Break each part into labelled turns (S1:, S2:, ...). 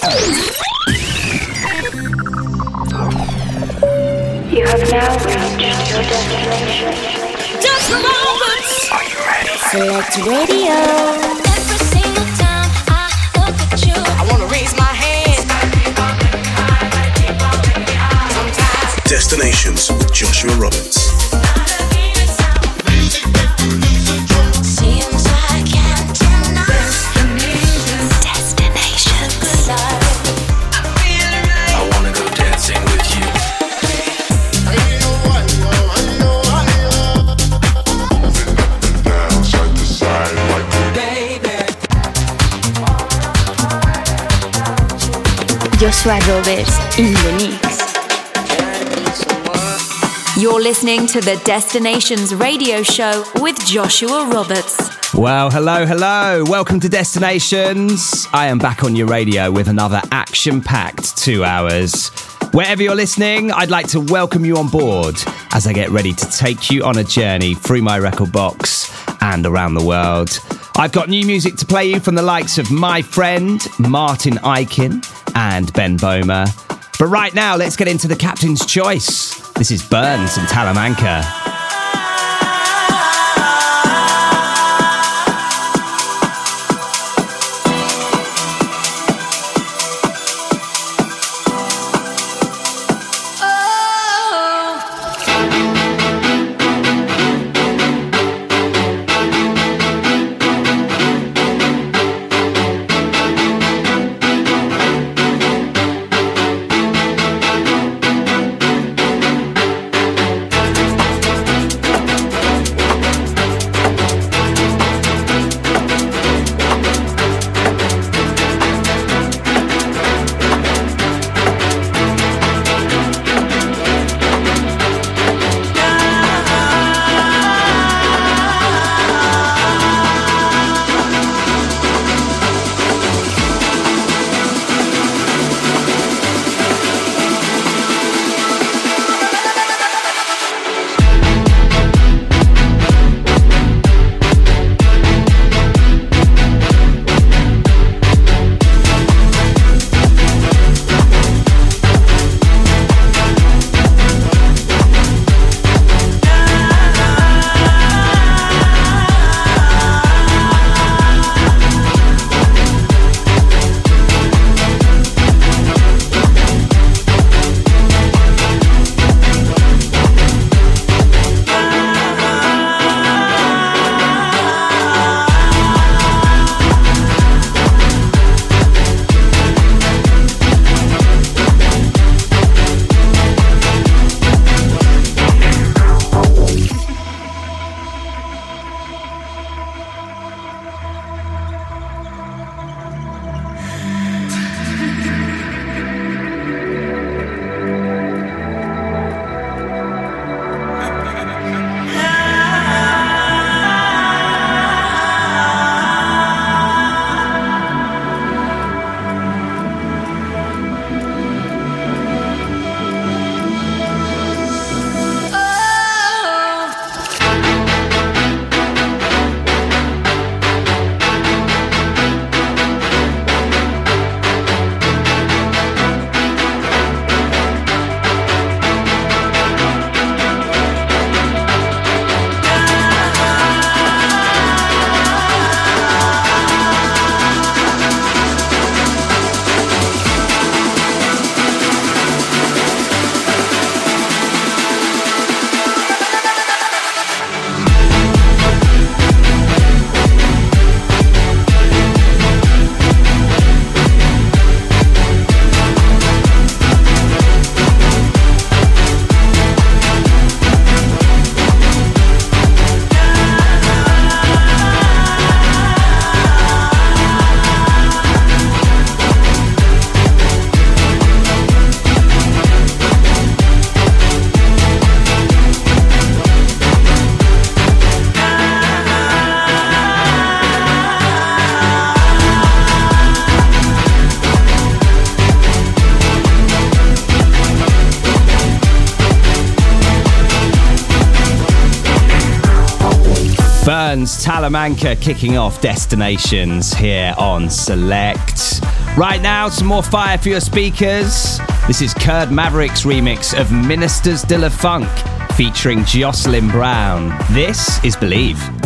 S1: You have now reached your destination.
S2: Just a moment.
S3: Are you ready?
S4: Select Radio.
S2: Every single time I look at you,
S5: I wanna raise my hand.
S3: Destinations with Joshua Roberts.
S4: Joshua Roberts in the mix.
S6: You're listening to the Destinations Radio Show with Joshua Roberts.
S7: Well, hello, hello. Welcome to Destinations. I am back on your radio with another action packed two hours. Wherever you're listening, I'd like to welcome you on board as I get ready to take you on a journey through my record box and around the world. I've got new music to play you from the likes of my friend Martin Ikin and Ben Böhmer. But right now, let's get into the captain's choice. This is Burns and Talamanca. Burns kicking off destinations here on Select. Right now, some more fire for your speakers. This is Kurd Maverick's remix of Ministers de la Funk featuring Jocelyn Brown. This is Believe.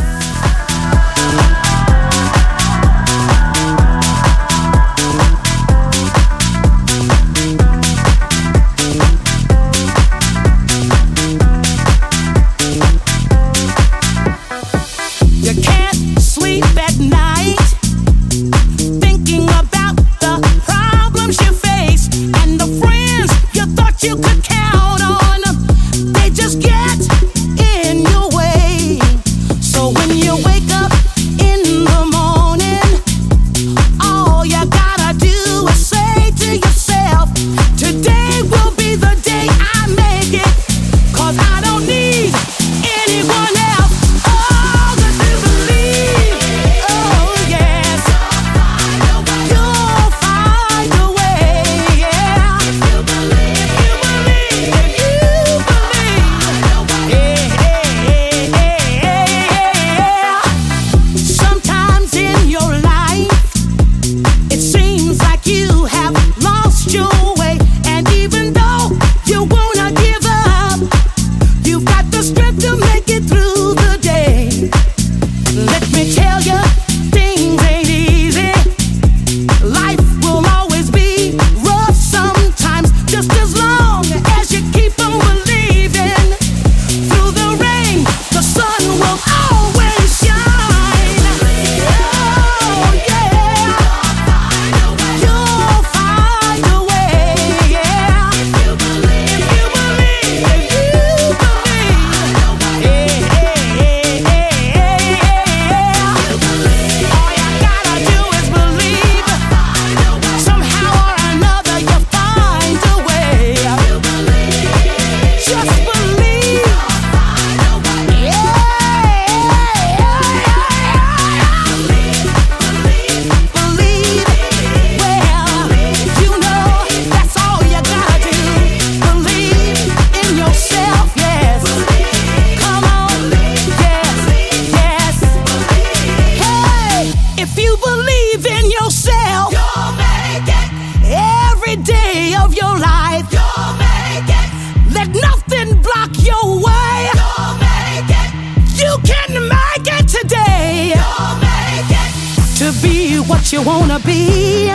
S2: Wanna be.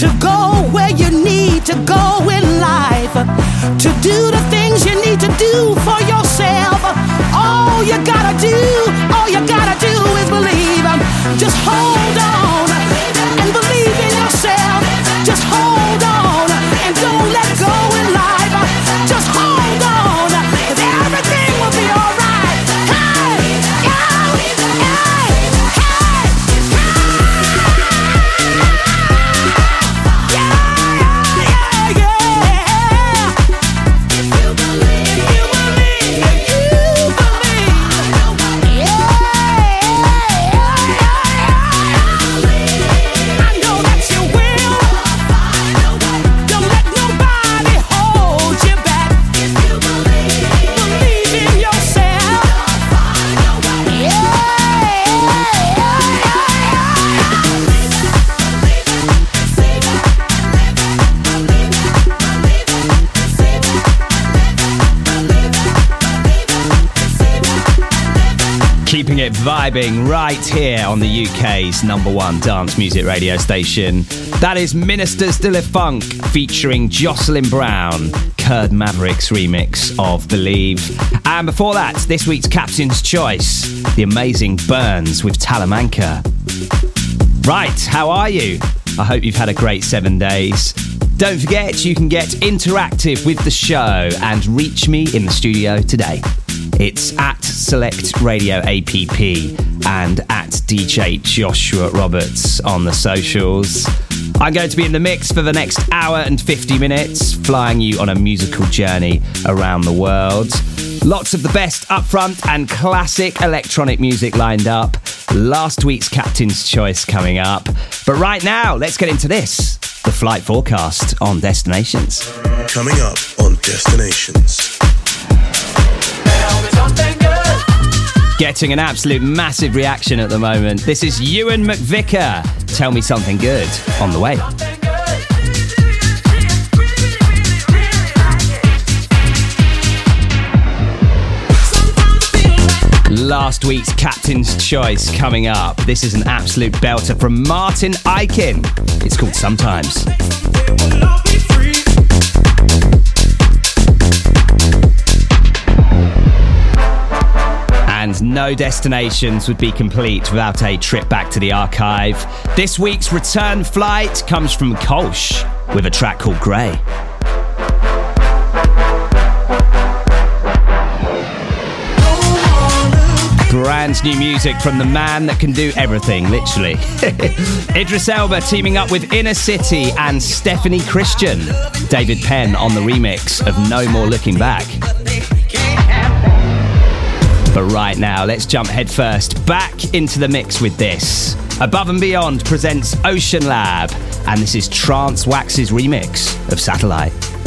S2: To go where you need to go
S7: vibing right here on the UK's number one dance music radio station. That is Ministers de la Funk featuring Jocelyn Brown, Kurd Mavericks remix of Believe. And before that, this week's Captain's Choice, the amazing Burns with Talamanca. Right, how are you? I hope you've had a great seven days. Don't forget, you can get interactive with the show and reach me in the studio today. It's at Select Radio APP and at DJ Joshua Roberts on the socials. I'm going to be in the mix for the next hour and 50 minutes, flying you on a musical journey around the world. Lots of the best upfront and classic electronic music lined up. Last week's Captain's Choice coming up. But right now, let's get into this the flight forecast on Destinations.
S5: Coming up on Destinations.
S8: Getting an absolute massive reaction at the moment. This is Ewan McVicker. Tell me something good on the way. Last week's Captain's Choice coming up. This is an absolute belter from Martin Ikin. It's called Sometimes. No destinations would be complete without a trip back to the archive. This week's return flight comes from Kolsch with a track called Grey. Brand new music from the man that can do everything, literally. Idris Elba teaming up with Inner City and Stephanie Christian. David Penn on the remix of No More Looking Back. But right now, let's jump headfirst back into the mix with this. Above and Beyond presents Ocean Lab, and this is Trance Wax's remix of Satellite.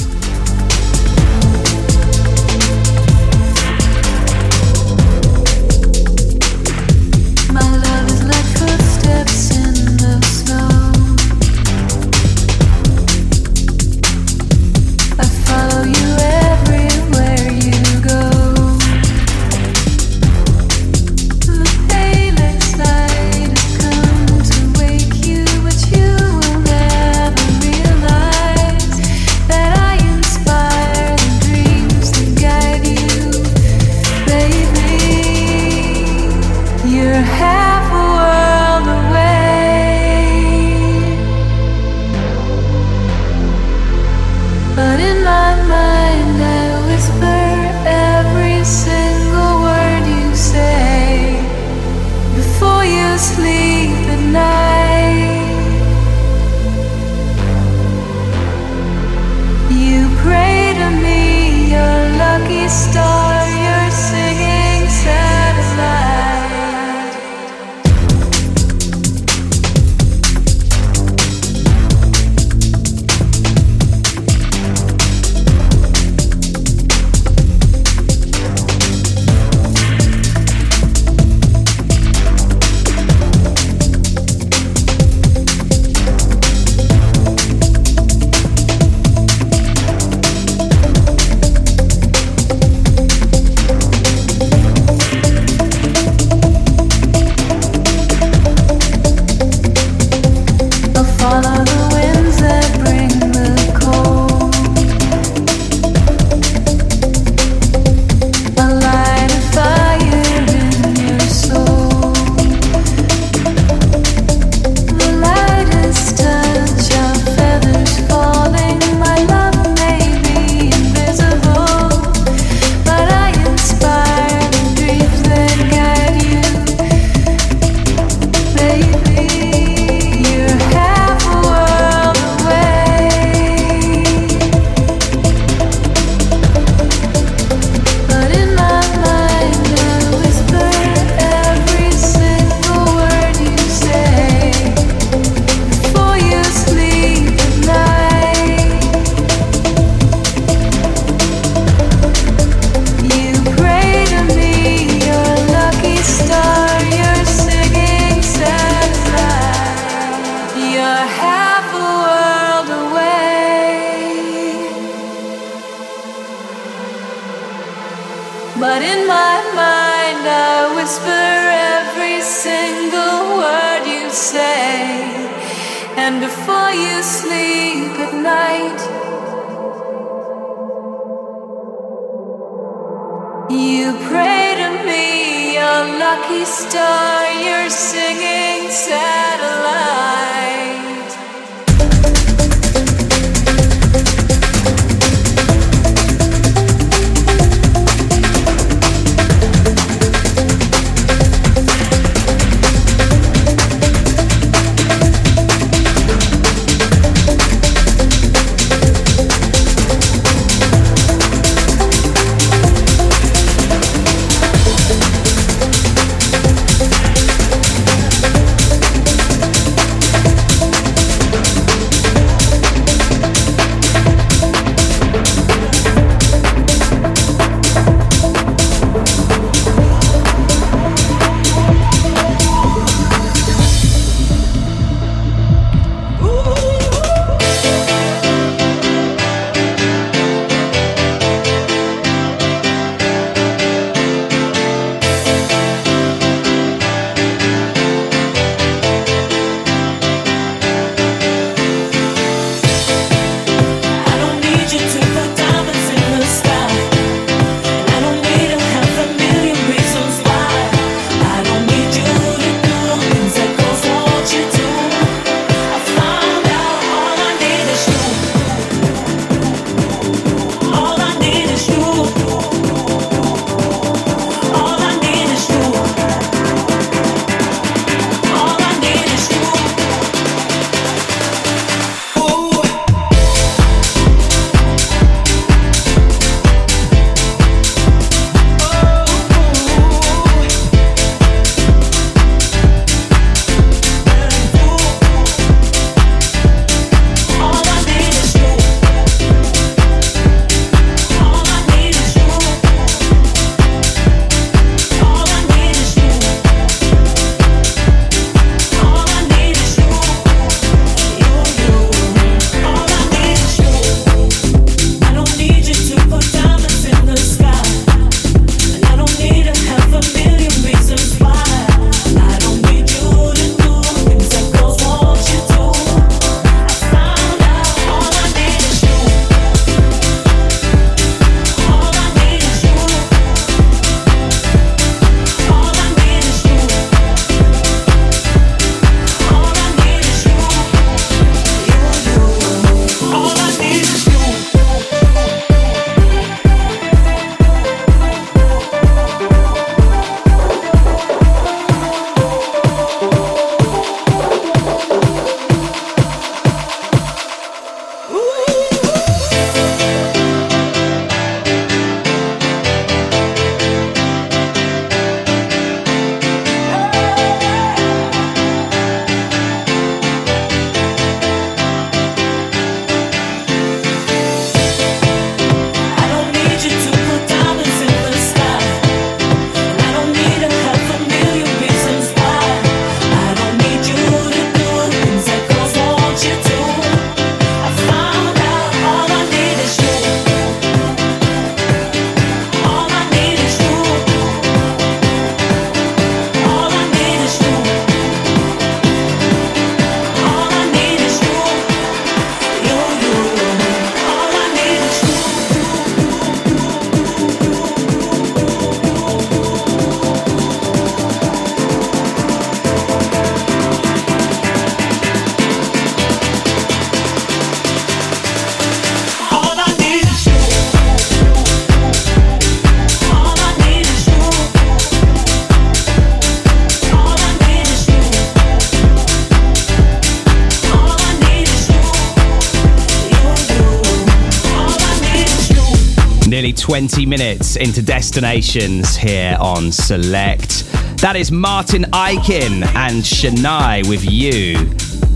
S7: 20 minutes into destinations here on Select. That is Martin Ikin and Shania with You.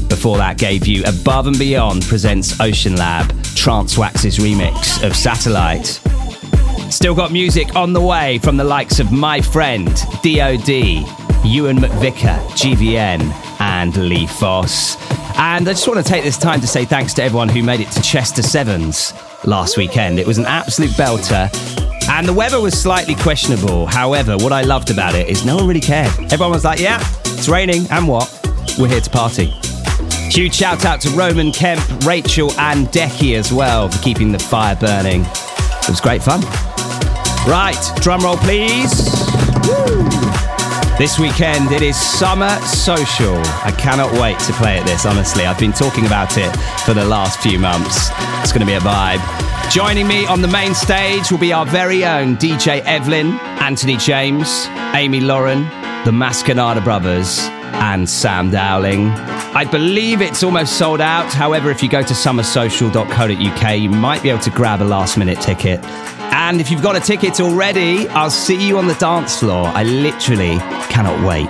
S7: Before that, gave you Above and Beyond presents Ocean Lab, Trance Wax's remix of Satellite. Still got music on the way from the likes of My Friend, DOD, Ewan McVicker, GVN, and Lee Foss. And I just want to take this time to say thanks to everyone who made it to Chester Sevens last weekend. It was an absolute belter. And the weather was slightly questionable. However, what I loved about it is no one really cared. Everyone was like, yeah, it's raining, and what? We're here to party. Huge shout out to Roman Kemp, Rachel, and Decky as well for keeping the fire burning. It was great fun. Right, drum roll please. Woo. This weekend it is Summer Social. I cannot wait to play at this, honestly. I've been talking about it for the last few months. It's going to be a vibe. Joining me on the main stage will be our very own DJ Evelyn, Anthony James, Amy Lauren, the Mascanada Brothers, and Sam Dowling. I believe it's almost sold out. However, if you go to summersocial.co.uk, you might be able to grab a last minute ticket. And if you've got a ticket already, I'll see you on the dance floor. I literally cannot wait.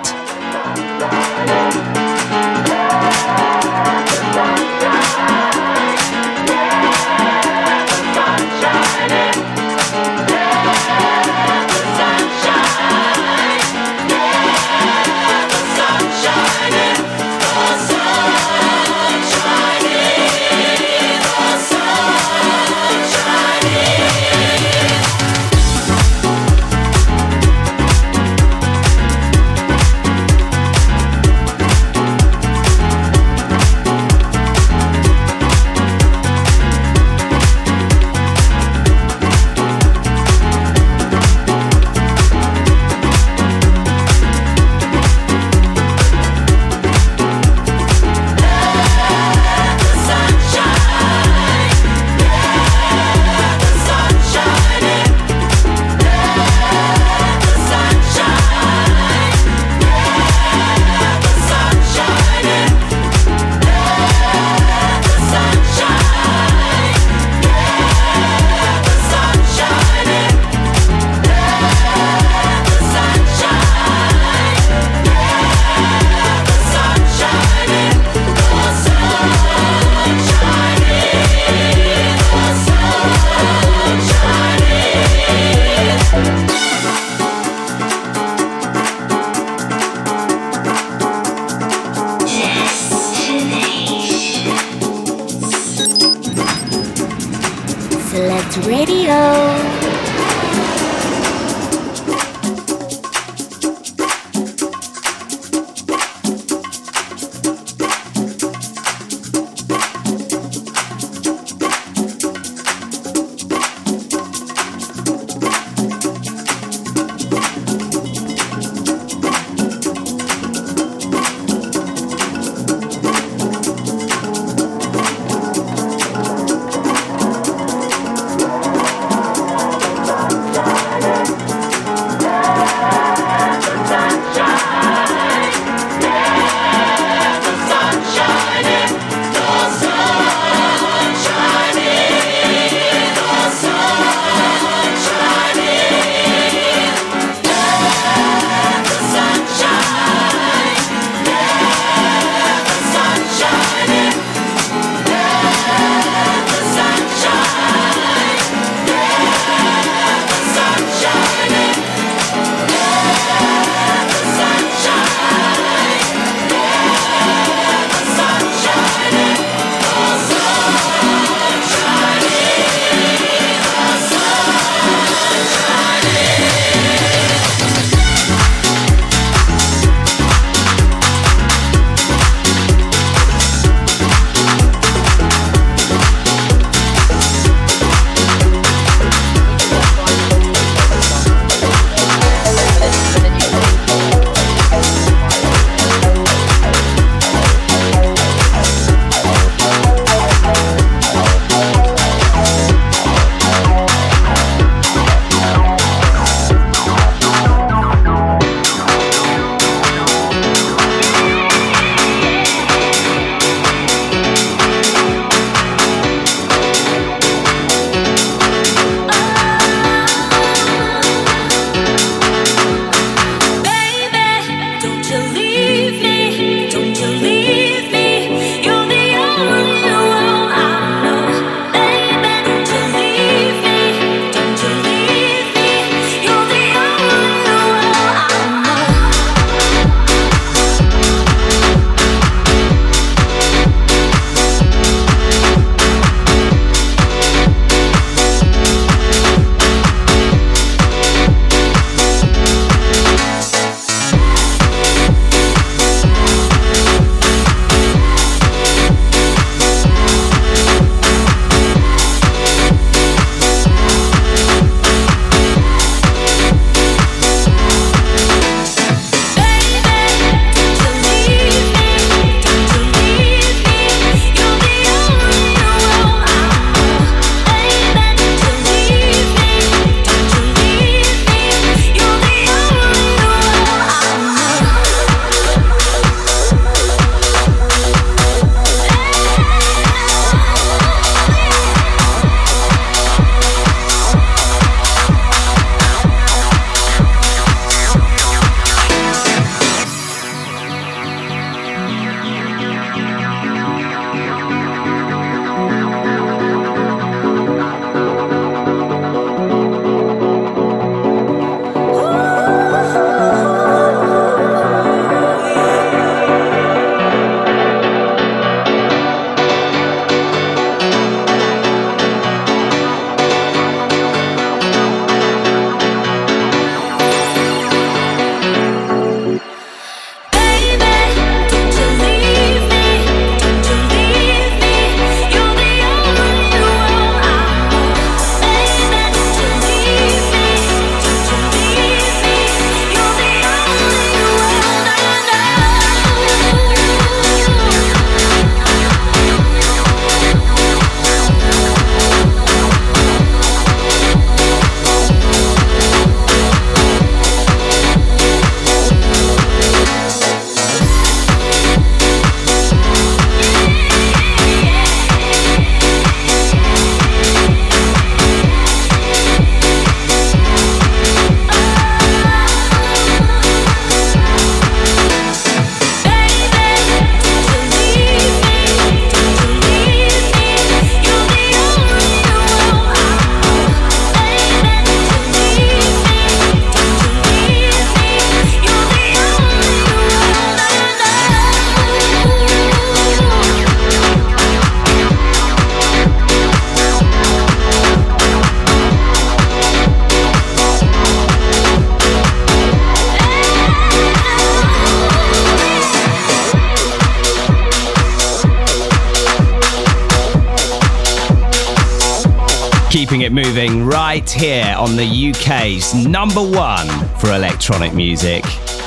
S9: It moving right here on the UK's number one for electronic music.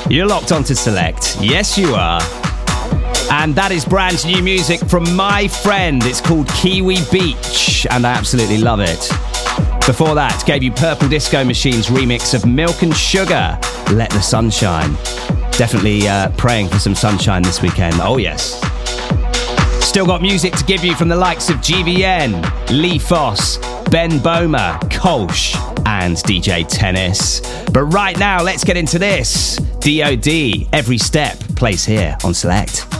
S9: You're locked on to Select. Yes, you are. And that is brand new music from my friend. It's called Kiwi Beach, and I absolutely love it. Before that, gave you Purple Disco Machine's remix of Milk and Sugar, Let the Sunshine. Definitely uh, praying for some sunshine this weekend. Oh, yes. Still got music to give you from the likes of GVN, Lee Foss, Ben Böhmer, Kolsch, and DJ Tennis. But right now, let's get into this. DOD, Every Step, plays here on Select.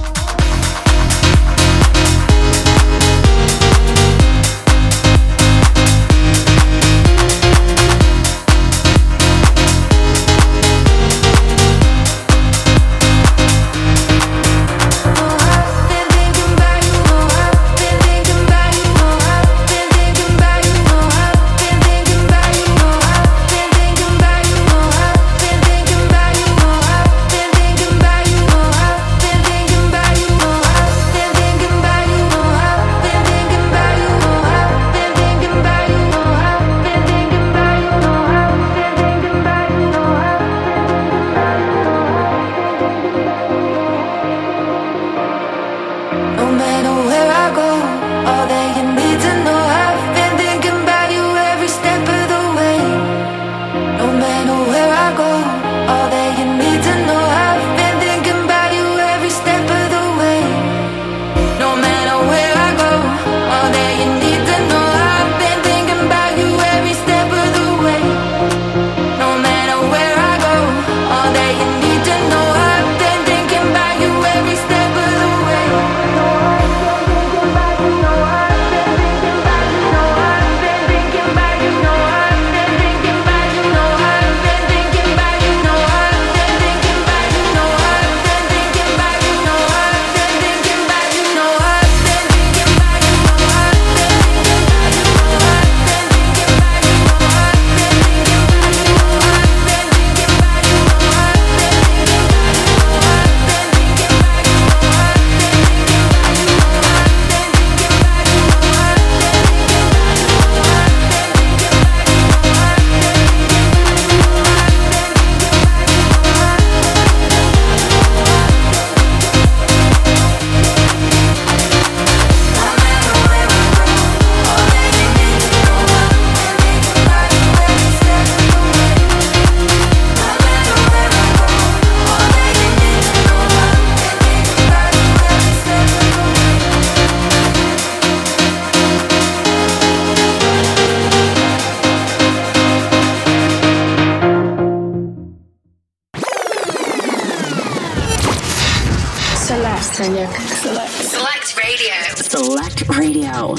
S4: Select. Select.
S10: Select Radio.
S4: Select Radio.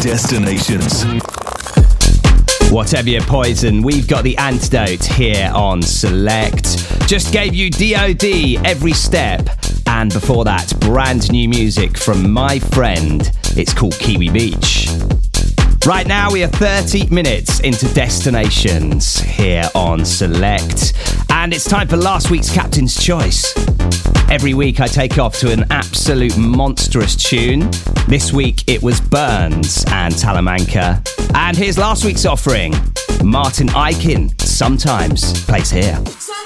S11: Destinations.
S9: Whatever your poison, we've got the antidote here on Select. Just gave you DOD every step, and before that, brand new music from my friend. It's called Kiwi Beach. Right now, we are 30 minutes into Destinations here on Select, and it's time for last week's Captain's Choice. Every week, I take off to an absolute monstrous tune. This week, it was Burns and Talamanca. And here's last week's offering Martin Ikin, sometimes plays here.
S2: Sometimes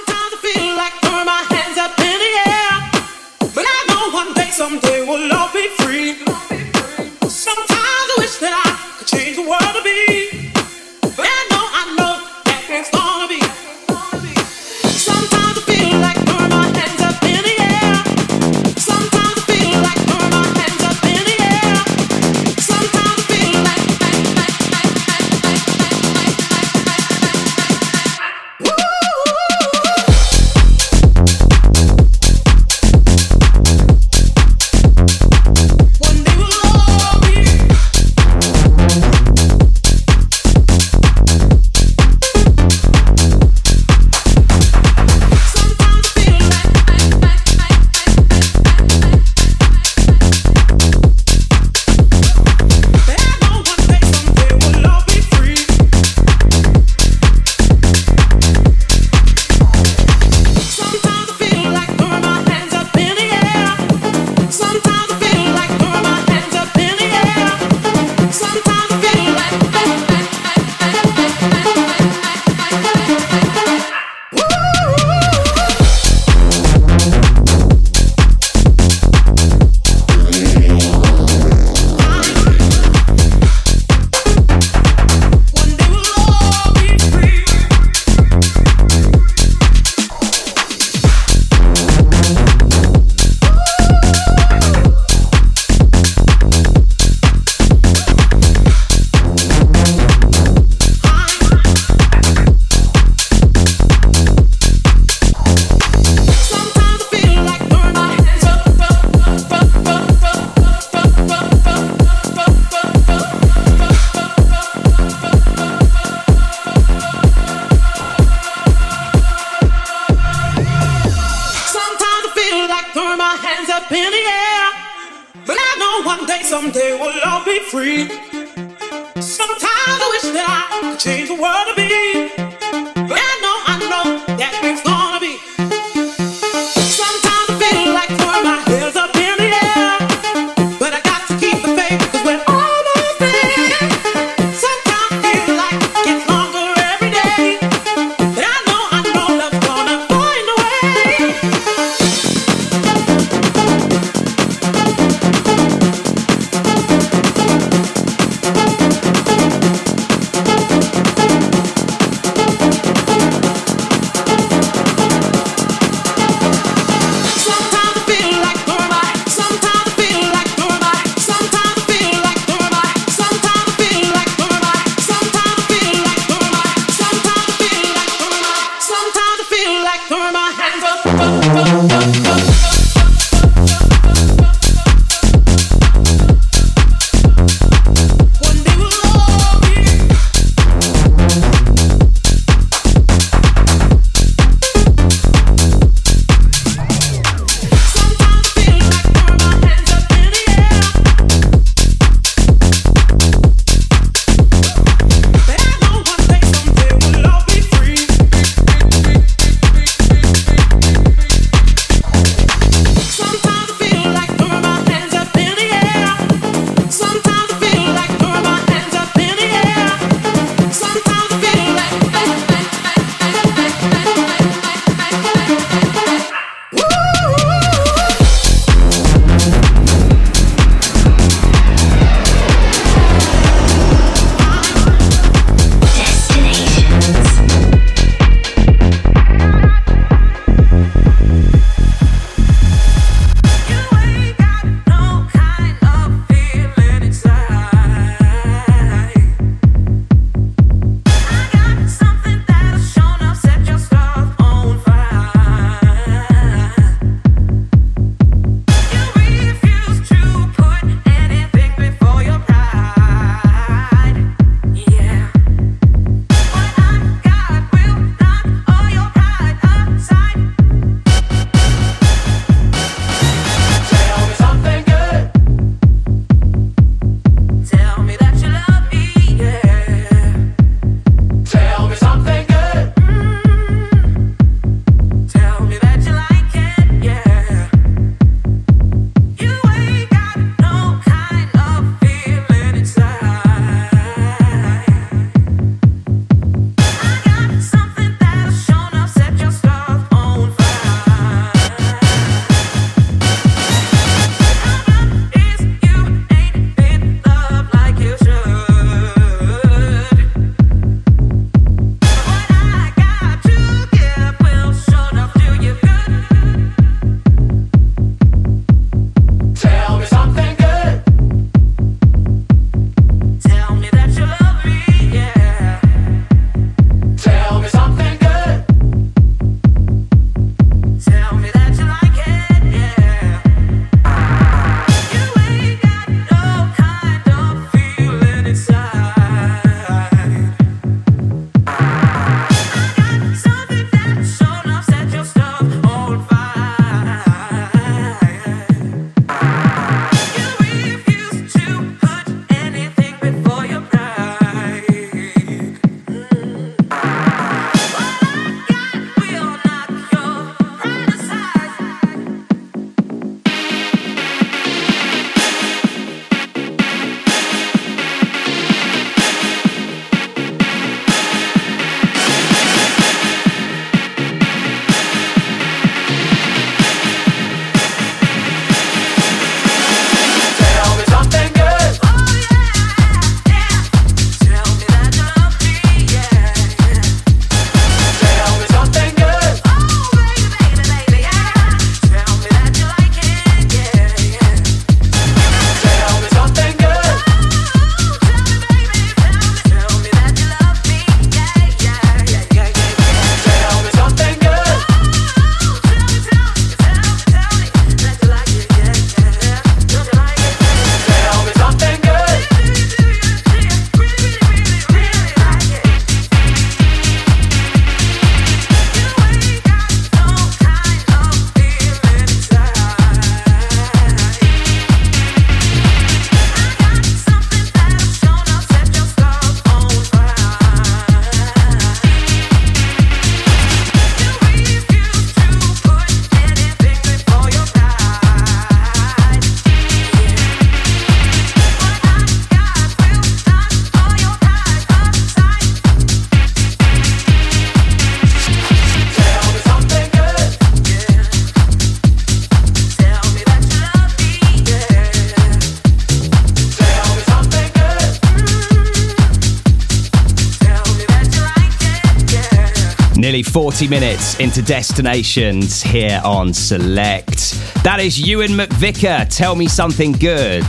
S7: 40 minutes into destinations here on Select. That is Ewan McVicar. Tell me something good.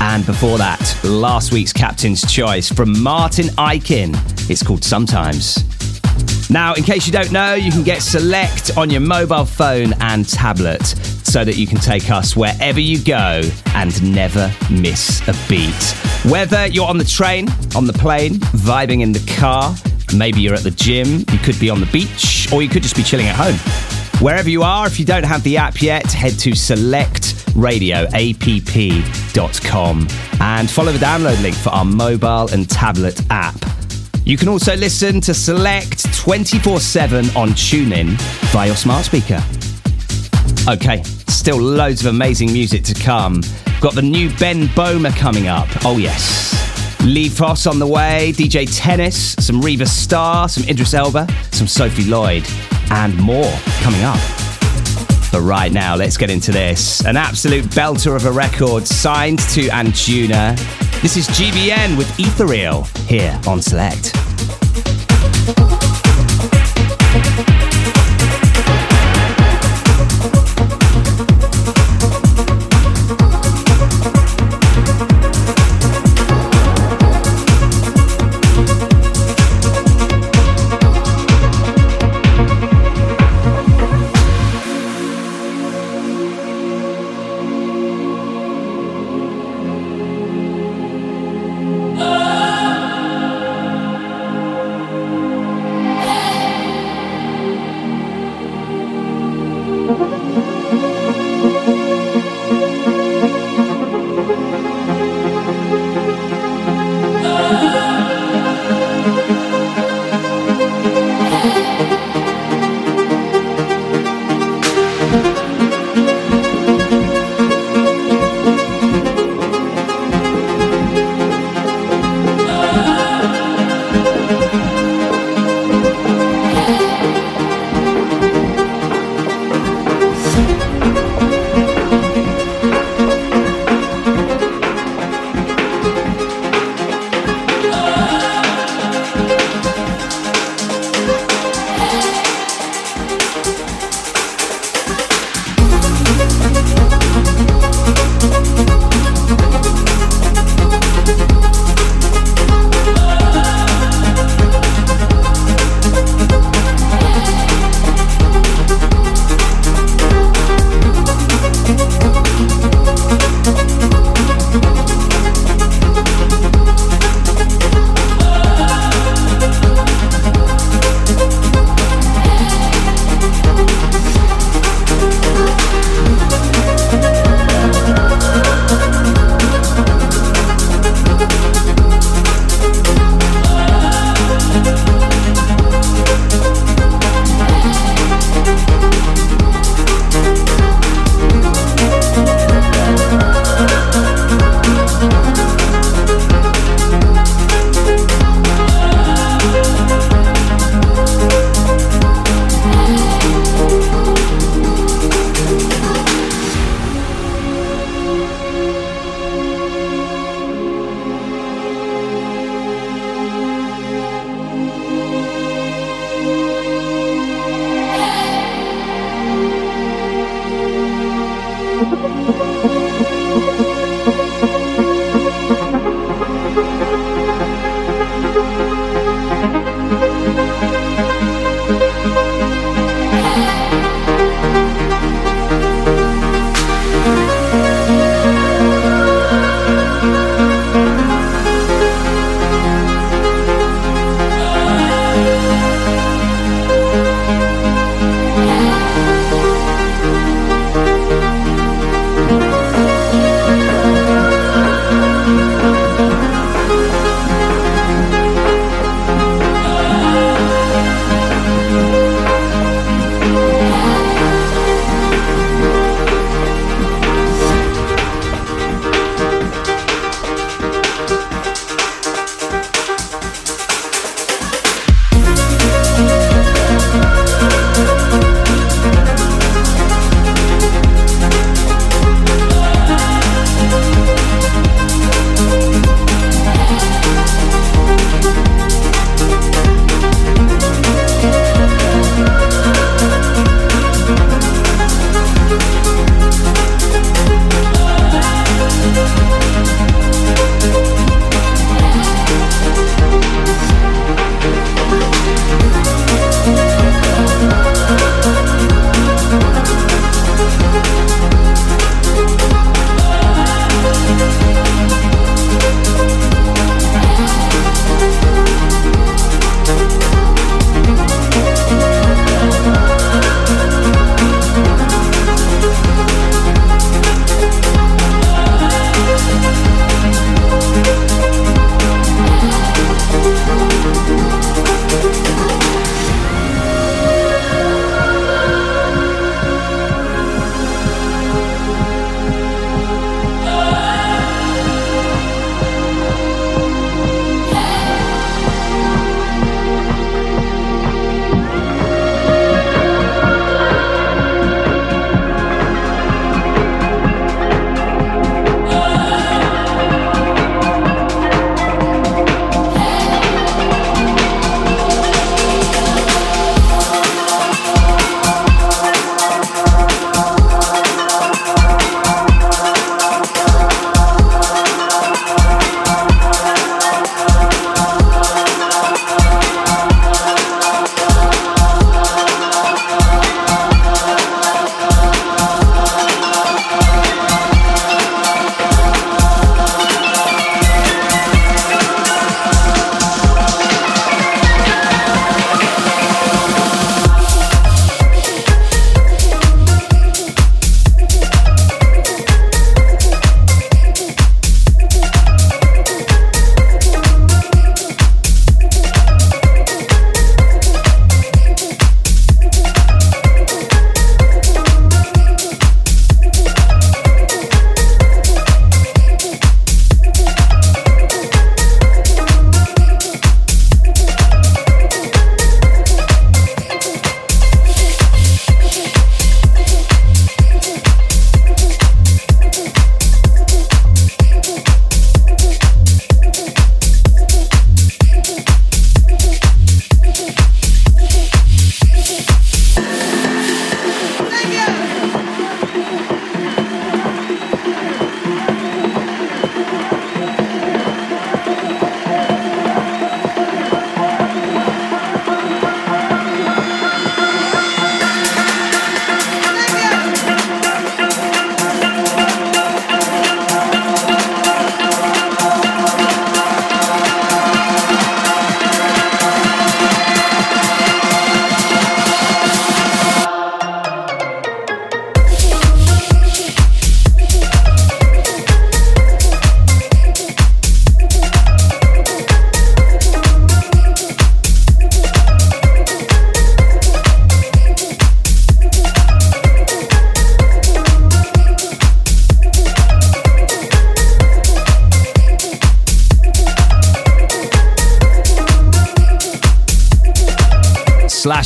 S7: And before that, last week's captain's choice from Martin Ikin. It's called Sometimes. Now, in case you don't know, you can get Select on your mobile phone and tablet so that you can take us wherever you go and never miss a beat. Whether you're on the train, on the plane, vibing in the car, maybe you're at the gym, you could be on the beach, or you could just be chilling at home. Wherever you are, if you don't have the app yet, head to selectradioapp.com and follow the download link for our mobile and tablet app. You can also listen to Select 24 7 on TuneIn via your smart speaker. Okay, still loads of amazing music to come. Got the new Ben Böhmer coming up. Oh, yes. Lee Foss on the way, DJ Tennis, some Reva Starr, some Idris Elba, some Sophie Lloyd, and more coming up. But right now, let's get into this. An absolute belter of a record signed to Anjuna. This is GBN with Ethereal here on Select.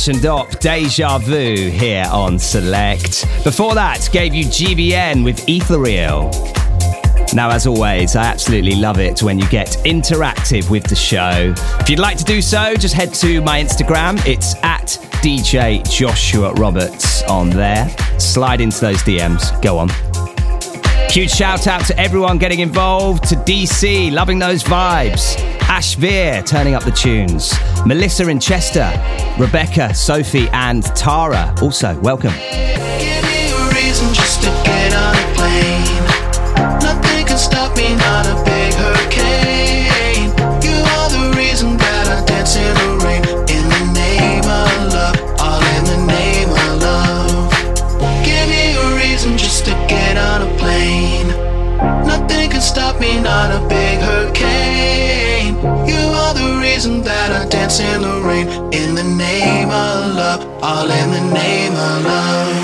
S7: And Dop, Deja Vu here on Select. Before that, gave you GBN with Ethereal. Now, as always, I absolutely love it when you get interactive with the show. If you'd like to do so, just head to my Instagram. It's at DJ Joshua Roberts on there. Slide into those DMs. Go on. Huge shout out to everyone getting involved, to DC, loving those vibes, Ash Veer, turning up the tunes, Melissa in Chester, Rebecca, Sophie, and Tara. Also, welcome.
S12: Rain. In the name of love, all in the name of love.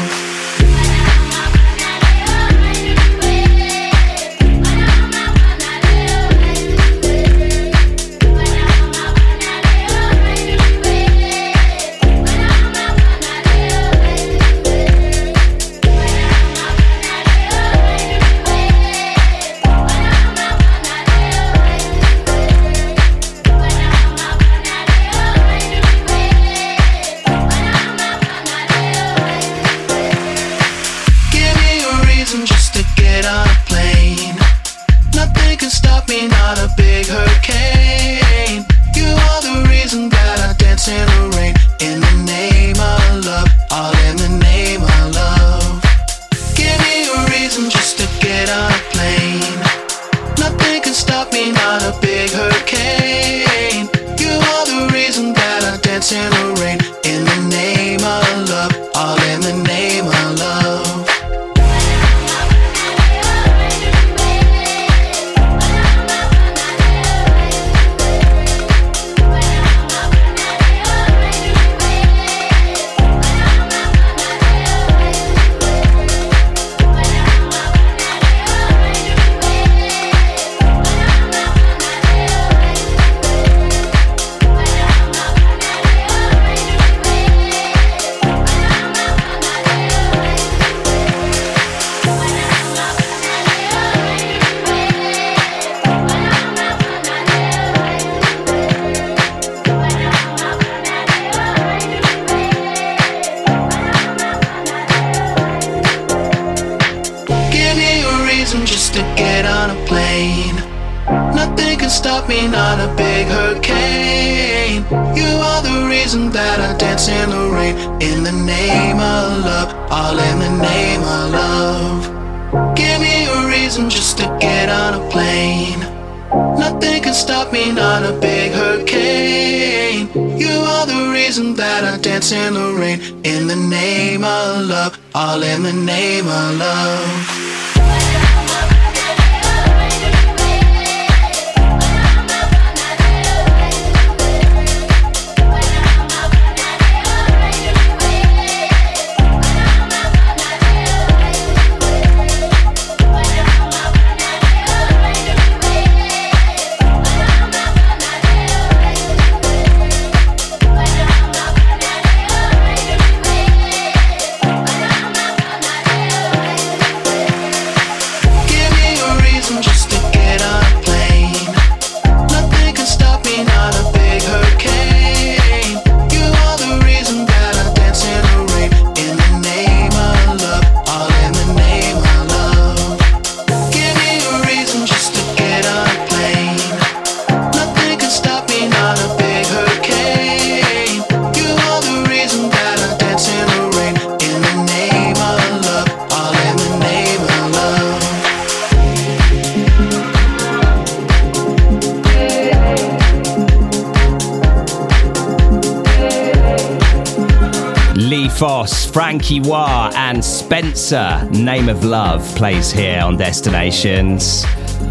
S7: Spencer, Name of Love, plays here on Destinations.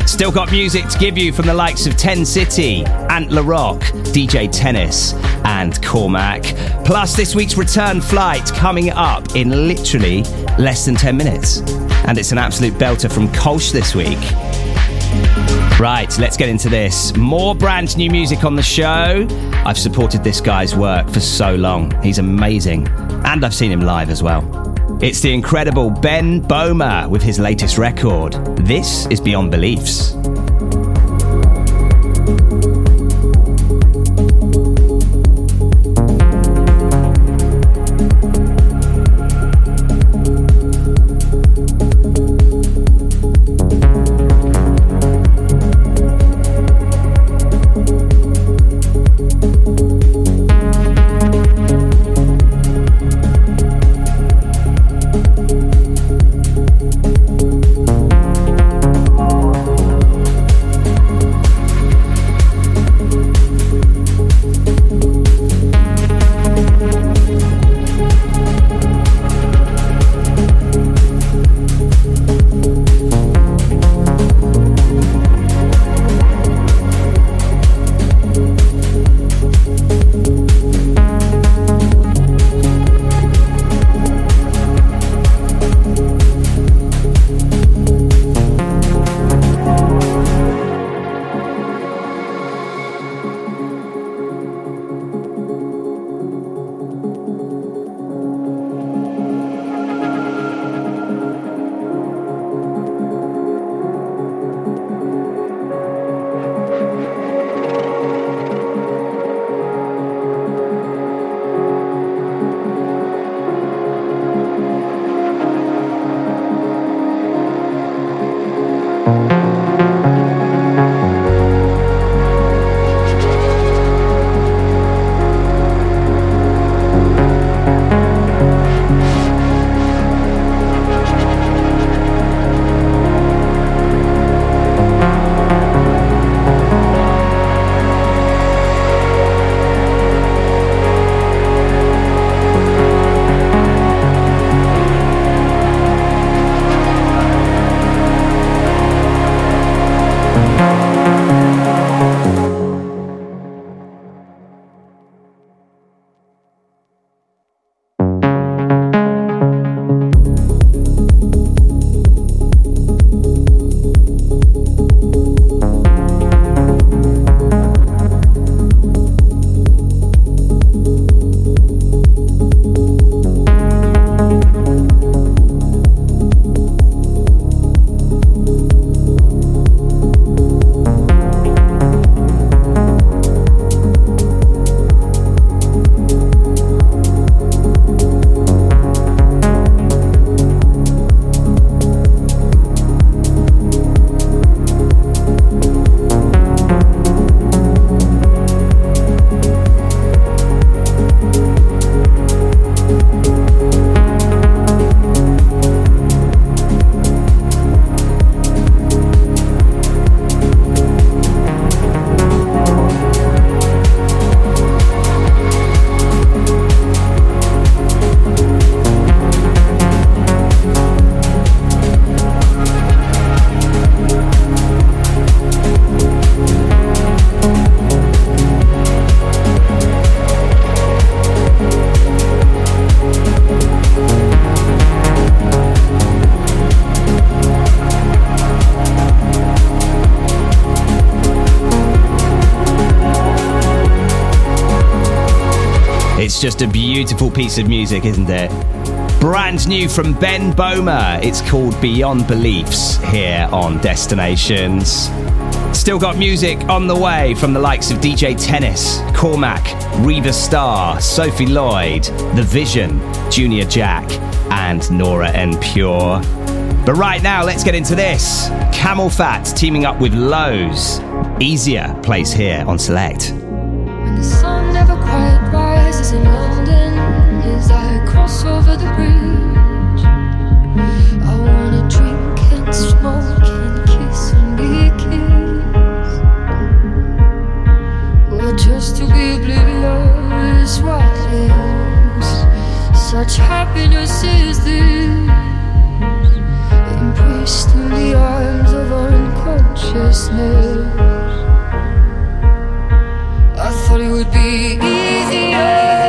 S7: Still got music to give you from the likes of Ten City, Antler Rock, DJ Tennis, and Cormac. Plus, this week's return flight coming up in literally less than 10 minutes. And it's an absolute belter from Kölsch this week. Right, let's get into this. More brand new music on the show. I've supported this guy's work for so long. He's amazing. And I've seen him live as well. It's the incredible Ben Böhmer with his latest record. This is Beyond Beliefs. Just a beautiful piece of music, isn't it? Brand new from Ben Böhmer. It's called Beyond Beliefs here on Destinations. Still got music on the way from the likes of DJ Tennis, Cormac, Reva Starr, Sophie Lloyd, The Vision, Junior Jack, and Nora En Pure. But right now, let's get into this. CamelPhat teaming up with Lowe's. Easier plays here on Select.
S9: I wanna drink and smoke and kiss and be a kiss, just to be oblivious what is such happiness as this embraced through the eyes of our unconsciousness. I thought it would be easier.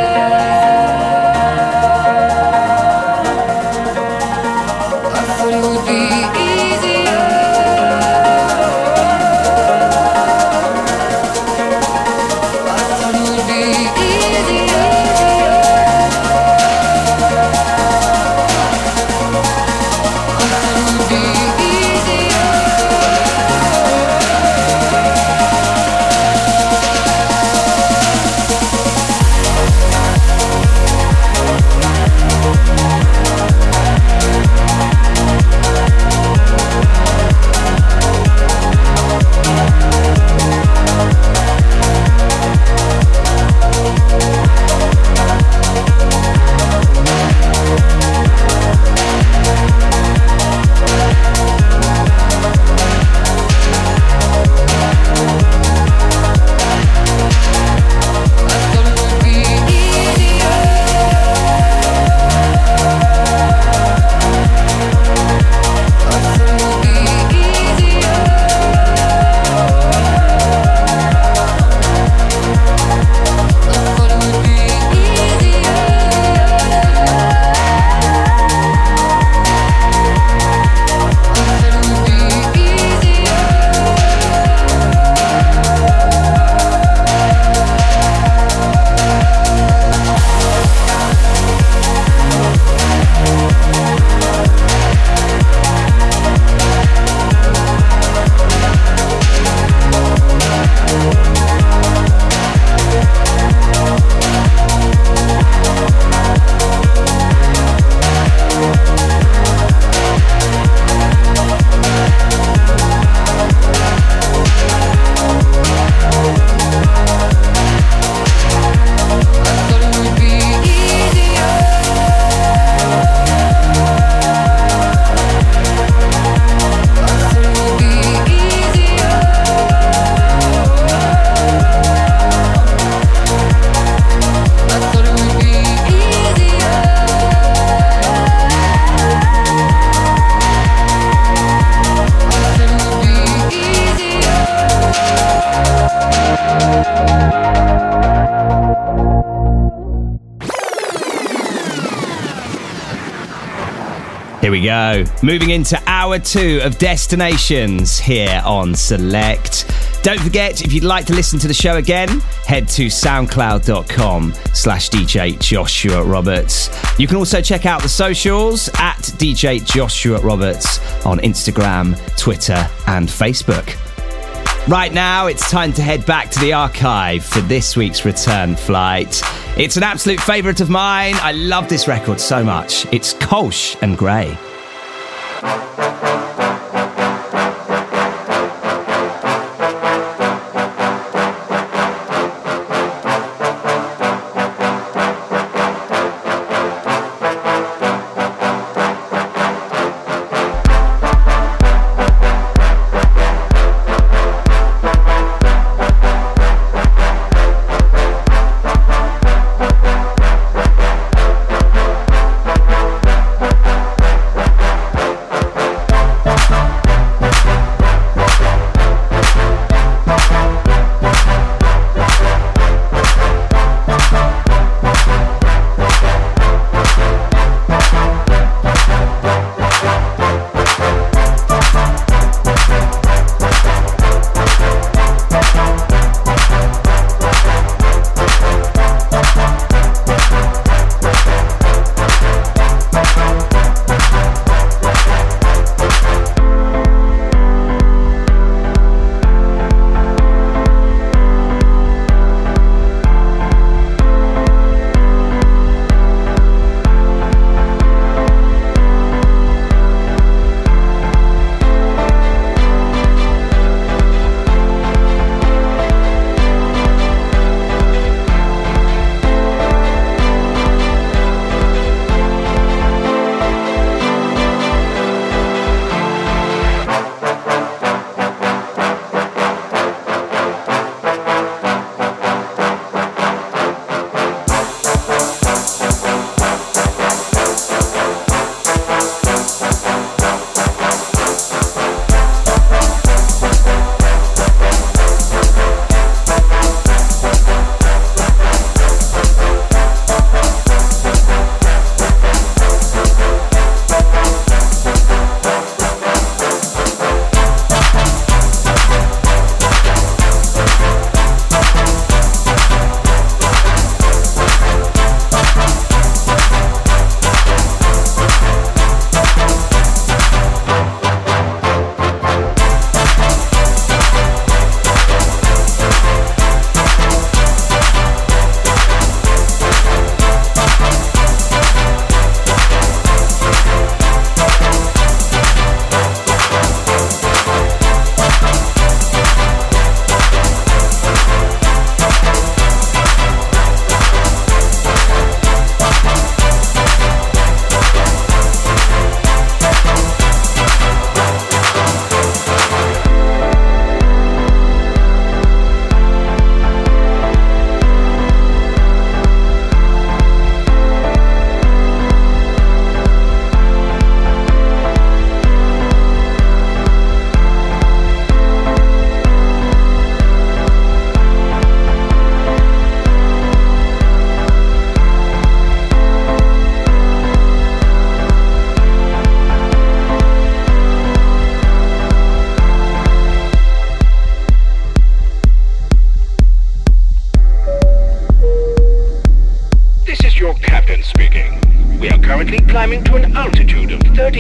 S7: Moving into hour two of Destinations here on Select. Don't forget, if you'd like to listen to the show again, head to soundcloud.com slash DJ Joshua Roberts. You can also check out the socials at DJ Joshua Roberts on Instagram, Twitter, and Facebook. Right now, it's time to head back to the archive for this week's return flight. It's an absolute favourite of mine. I love this record so much. It's Kölsch and Grey.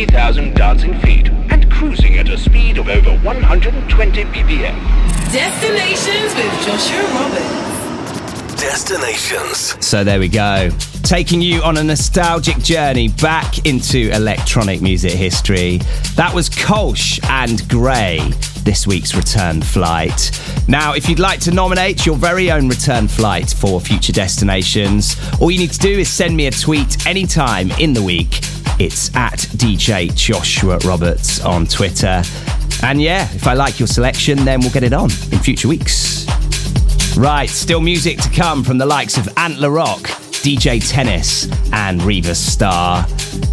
S13: 20,000 dancing feet and cruising at a speed of over 120 BPM.
S14: Destinations with Joshua Roberts.
S3: Destinations.
S7: So there we go. Taking you on a nostalgic journey back into electronic music history. That was Kölsch and Grey this week's return flight. Now, if you'd like to nominate your very own return flight for future destinations, all you need to do is send me a tweet anytime in the week it's at DJ Joshua Roberts on Twitter. And yeah, if I like your selection, then we'll get it on in future weeks. Right, still music to come from the likes of Antler Rock, DJ Tennis, and Reva Starr.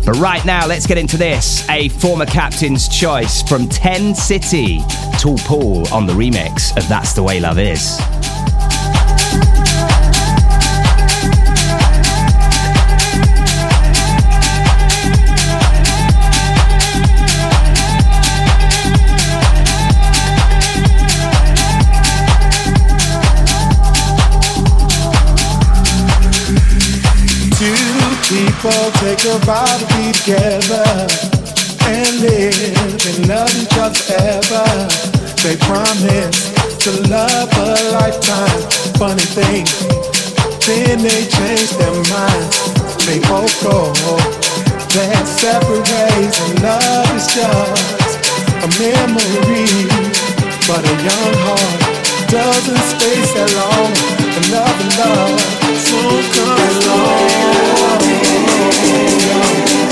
S7: But right now, let's get into this a former captain's choice from 10 City, Tall Paul on the remix of That's the Way Love Is.
S15: About to be together and live and love each other forever. They promise to love a lifetime. Funny thing, then they change their minds. They both go their separate ways, and love is just a memory. But a young heart doesn't stay that long. Another love soon comes along. That's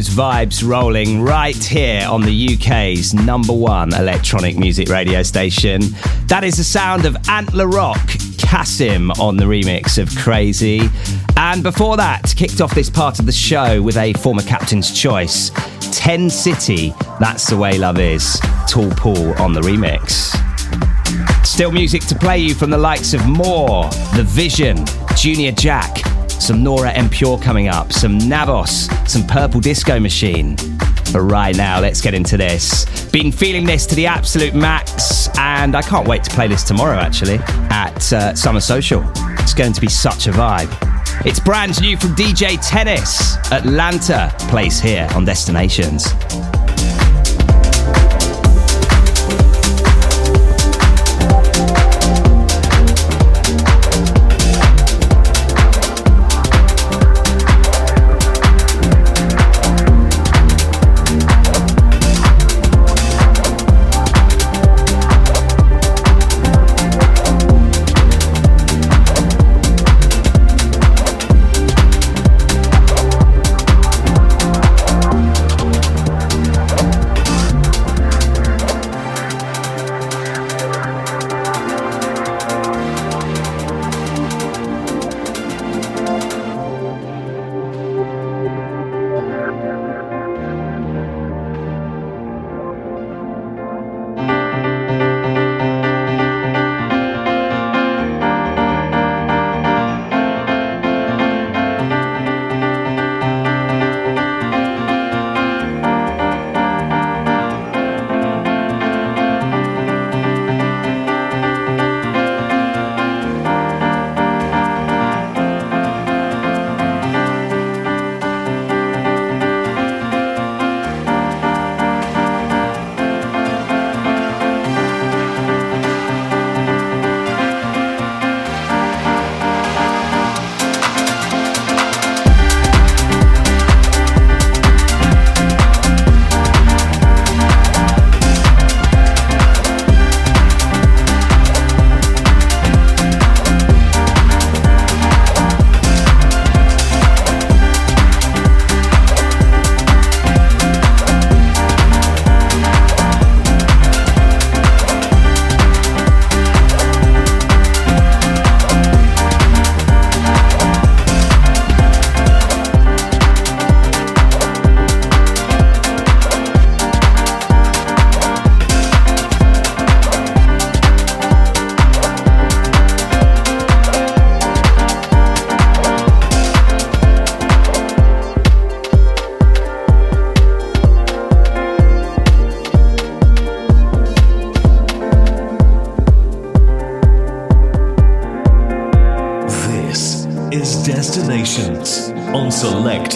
S7: those vibes rolling right here on the UK's number one electronic music radio station. That is the sound of Antler Rock, Kasim on the remix of Crazy. And before that, kicked off this part of the show with a former captain's choice, 10 City, That's the Way Love Is, Tall Paul on the remix. Still music to play you from the likes of Moore, The Vision, Junior Jack, some Nora En Pure coming up, some Navos, some Purple Disco Machine. But right now, let's get into this. Been feeling this to the absolute max, and I can't wait to play this tomorrow actually at uh, Summer Social. It's going to be such a vibe. It's brand new from DJ Tennis, Atlanta, place here on Destinations.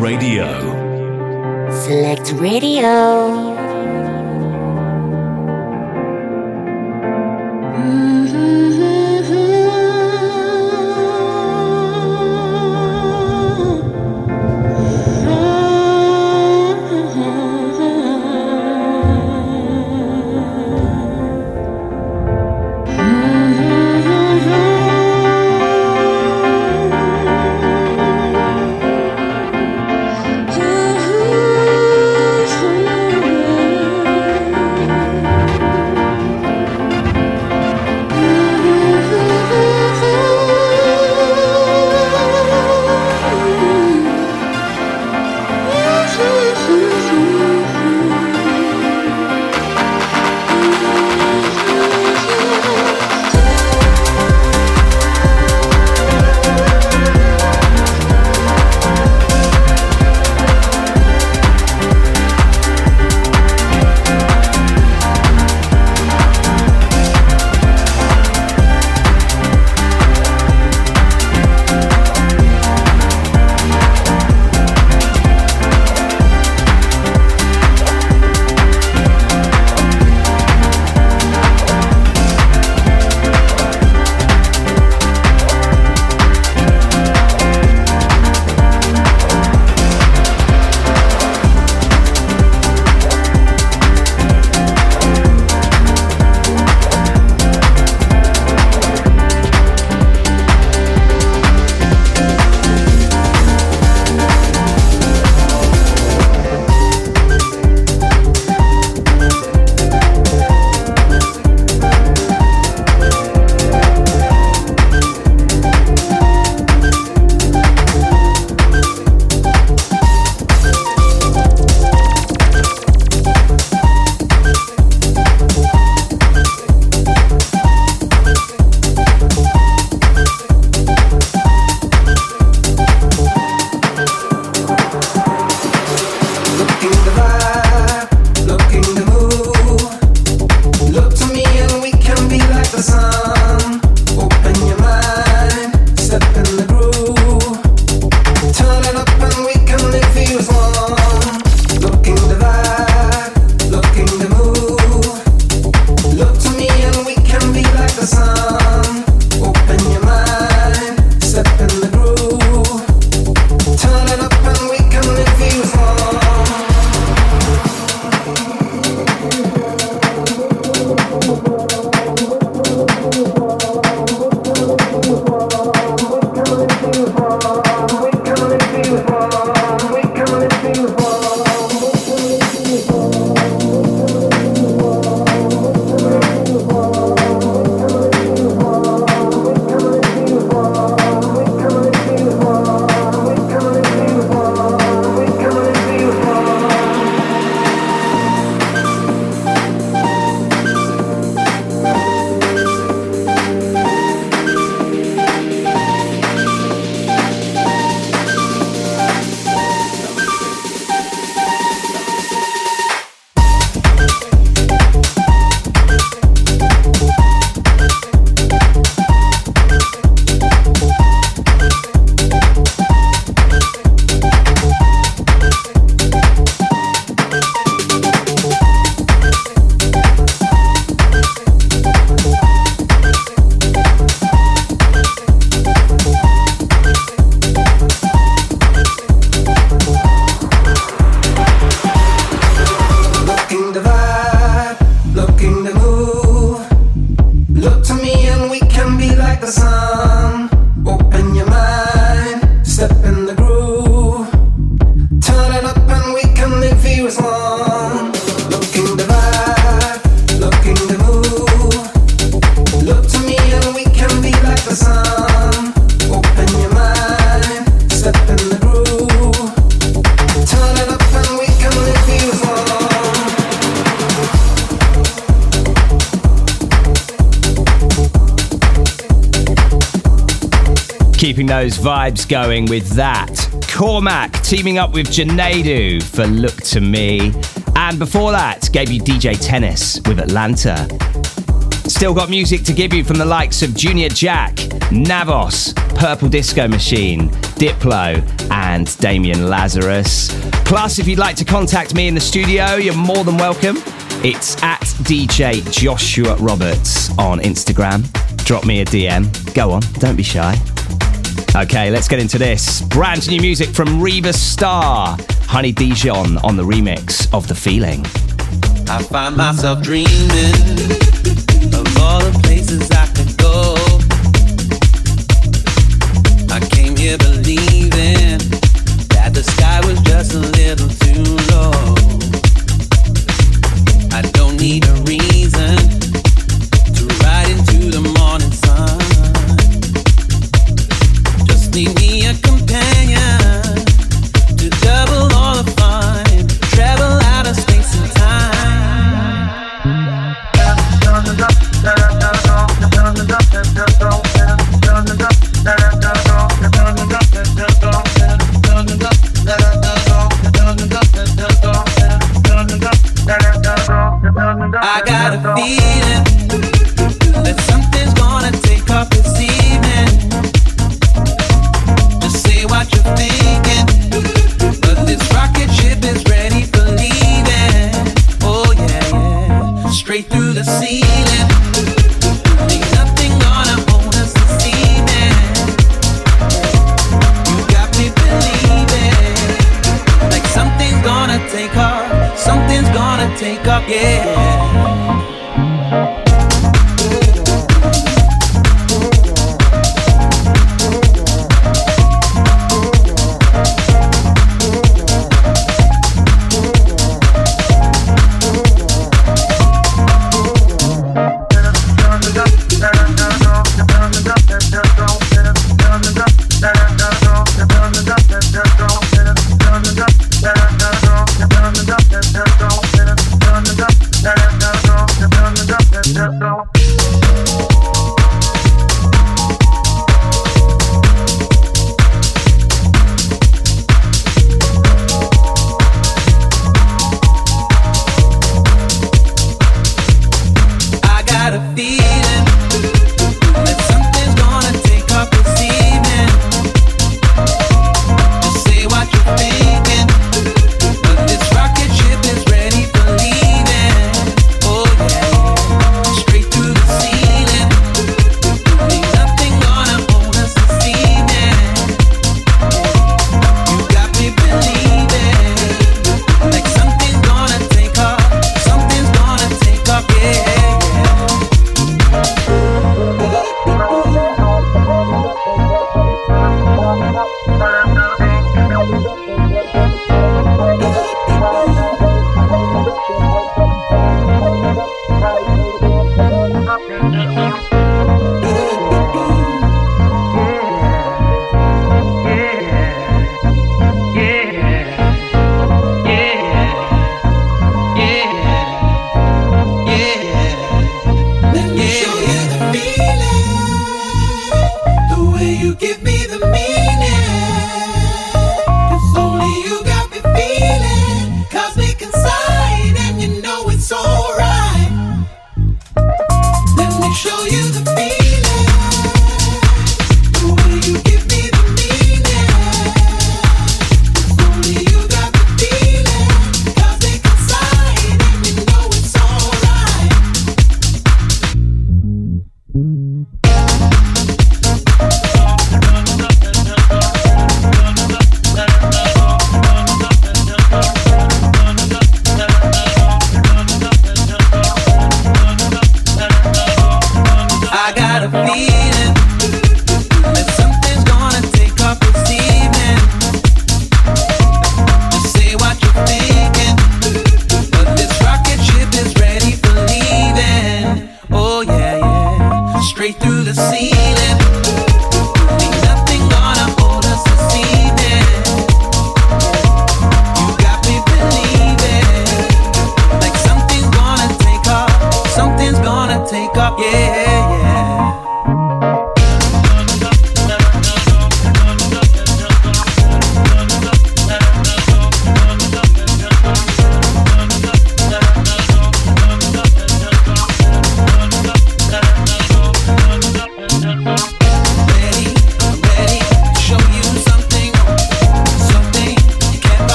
S11: Radio.
S16: Select Radio.
S7: vibes going with that. Cormac teaming up with Jinadu for Look to Me. And before that, gave you DJ Tennis with Atlanta. Still got music to give you from the likes of Junior Jack, Navos, Purple Disco Machine, Diplo, and Damian Lazarus. Plus, if you'd like to contact me in the studio, you're more than welcome. It's at DJ Joshua Roberts on Instagram. Drop me a DM. Go on, don't be shy. Okay, let's get into this. Brand new music from Reva Starr, Honey Dijon on the remix of The Feeling.
S17: I find myself dreaming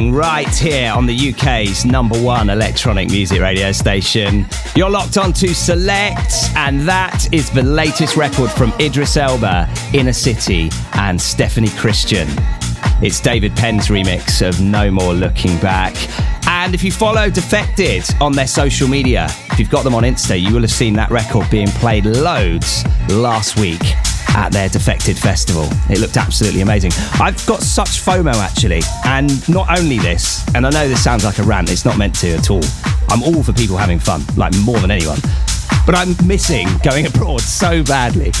S7: right here on the UK's number one electronic music radio station. You're locked on to Select, and that is the latest record from Idris Elba, Inner City, and Steffanie Christi'an. It's David Penn's remix of No More Looking Back. And if you follow Defected on their social media, if you've got them on Insta, you will have seen that record being played loads last week at their Defected Festival. It looked absolutely amazing. I've got such FOMO actually, and not only this, and I know this sounds like a rant, it's not meant to at all. I'm all for people having fun, like more than anyone. But I'm missing going abroad so badly.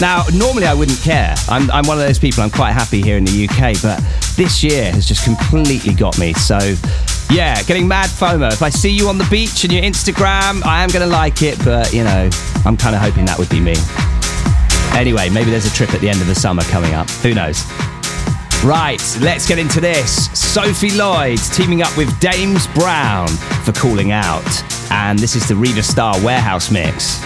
S7: Now, normally I wouldn't care. I'm, I'm one of those people, I'm quite happy here in the UK, but this year has just completely got me. So, yeah, getting mad FOMO. If I see you on the beach and your Instagram, I am going to like it, but, you know, I'm kind of hoping that would be me. Anyway, maybe there's a trip at the end of the summer coming up. Who knows? Right, let's get into this. Sophie Lloyd teaming up with Dames Brown for Calling Out. And this is the Reva Starr Warehouse mix.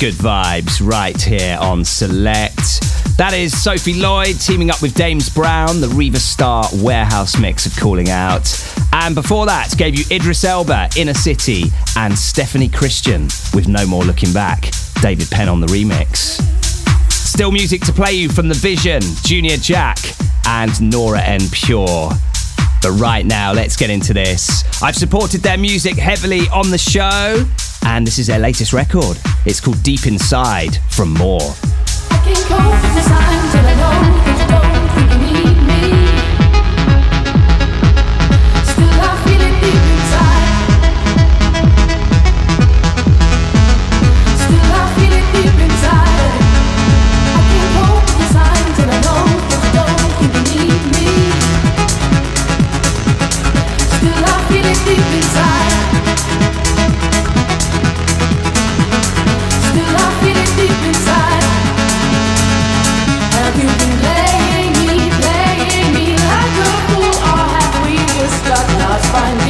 S7: Good vibes right here on Select. That is Sophie Lloyd teaming up with Dames Brown, the Reva Starr warehouse mix of Calling Out. And before that, gave you Idris Elba, Inner City, and Steffanie Christi'an with No More Looking Back. David Penn on the remix. Still music to play you from The Vision, Junior Jack, and Nora En Pure. But right now, let's get into this. I've supported their music heavily on the show, and this is their latest record. It's called Deep Inside from More.
S9: I can't
S7: find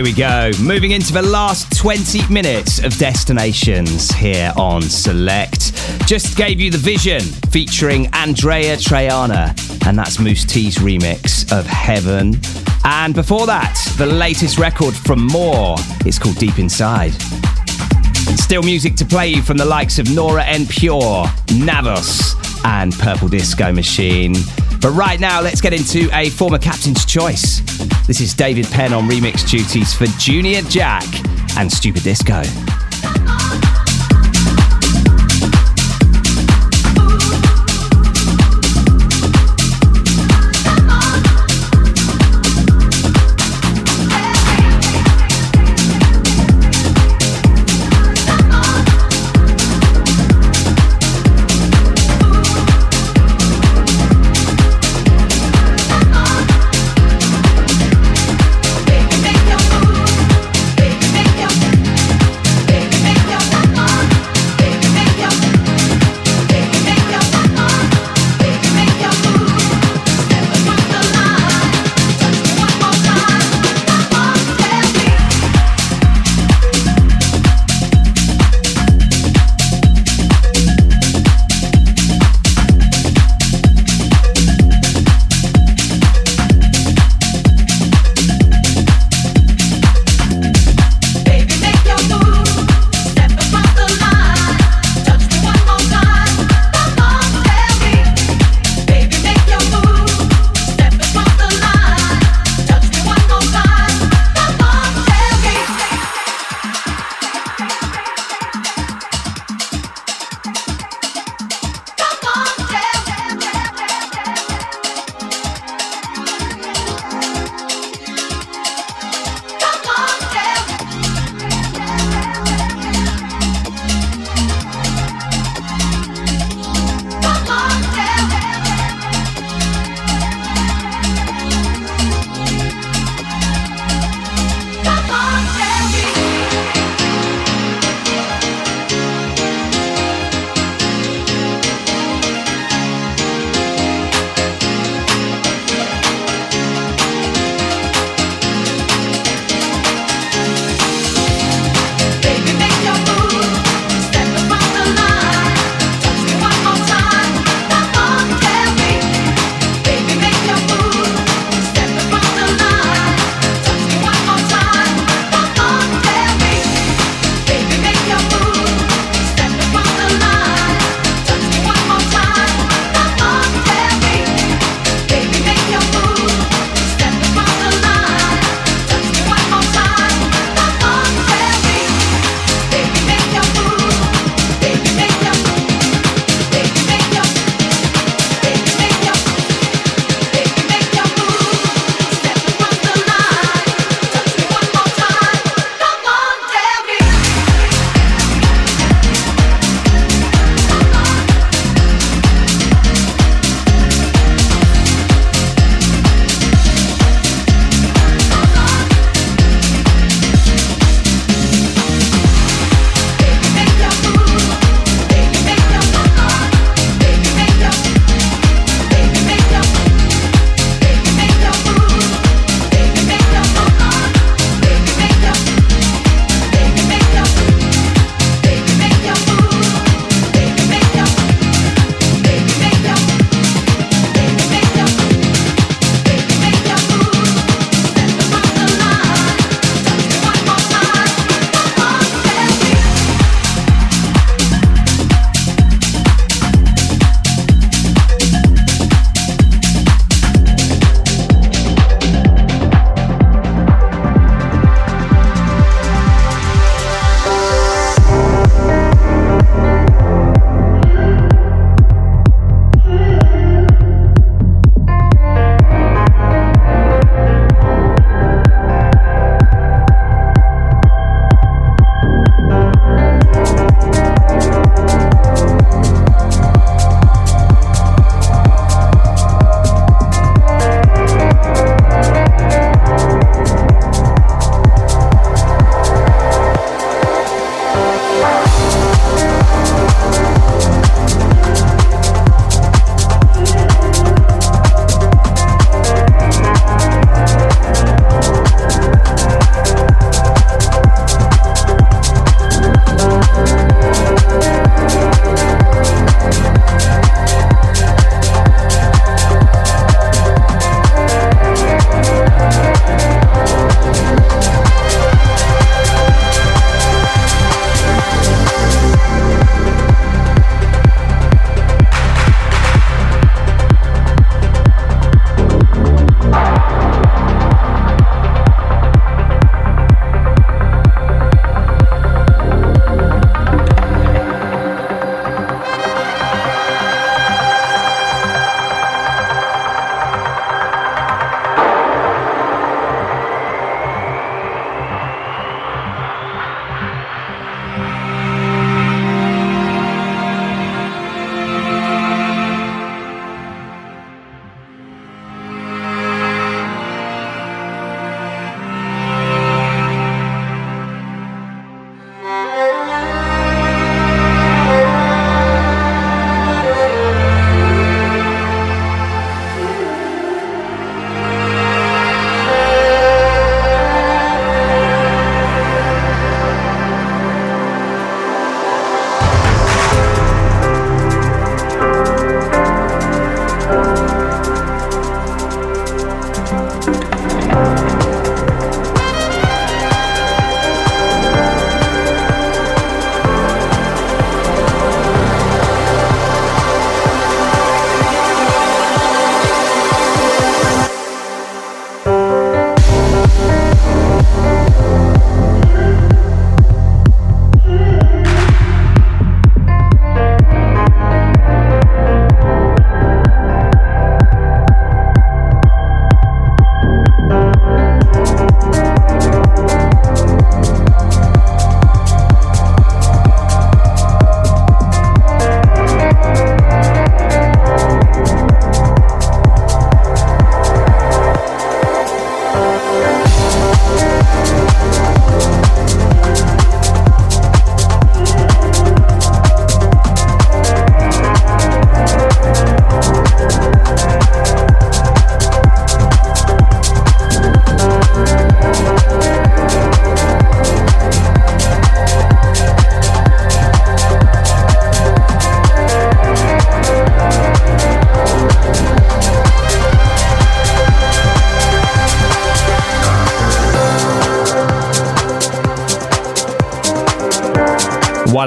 S7: here we go. Moving into the last 20 minutes of Destinations here on Select. Just gave you the vision featuring Andreya Triana, and that's Mousse T's remix of Heaven. And before that, the latest record from More. It's called Deep Inside. Still music to play from the likes of Nora En Pure, Navos, and Purple Disco Machine. But right now, let's get into a former captain's choice. This is David Penn on remix duties for Junior Jack and Stupid Disco.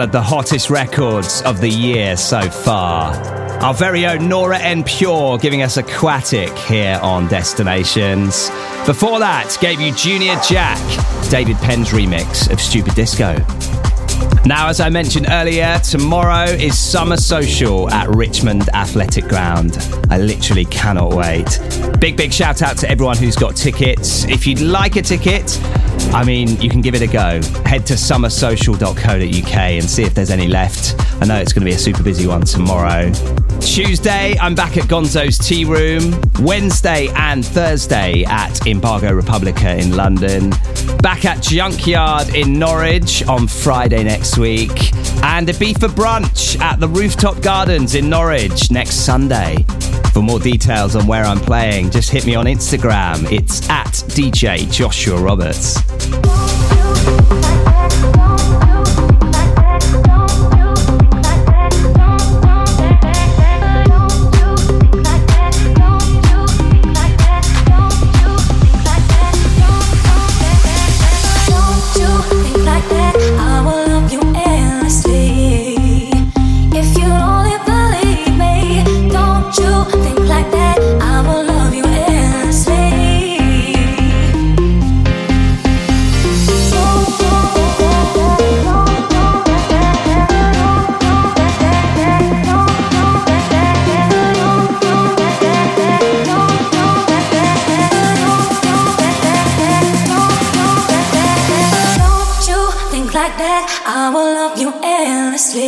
S18: Of the hottest records of the year so far. Our very own Nora En Pure giving us Aquatic here on Destinations. Before that, gave you Junior Jack, David Penn's remix of Stupid Disco. Now, as I mentioned earlier, tomorrow is Summer Social at Richmond Athletic Ground. I literally cannot wait. Big, big shout out to everyone who's got tickets. If you'd like a ticket, I mean, you can give it a go. Head to summersocial.co.uk and see if there's any left. I know it's going to be a super busy one tomorrow. Tuesday, I'm back at Gonzo's Tea Room. Wednesday and Thursday at Embargo Republica in London. Back at Junkyard in Norwich on Friday next week. And a beef for brunch at the Rooftop Gardens in Norwich next Sunday. For more details on where I'm playing, just hit me on Instagram. It's at DJ Joshua Roberts.
S19: honestly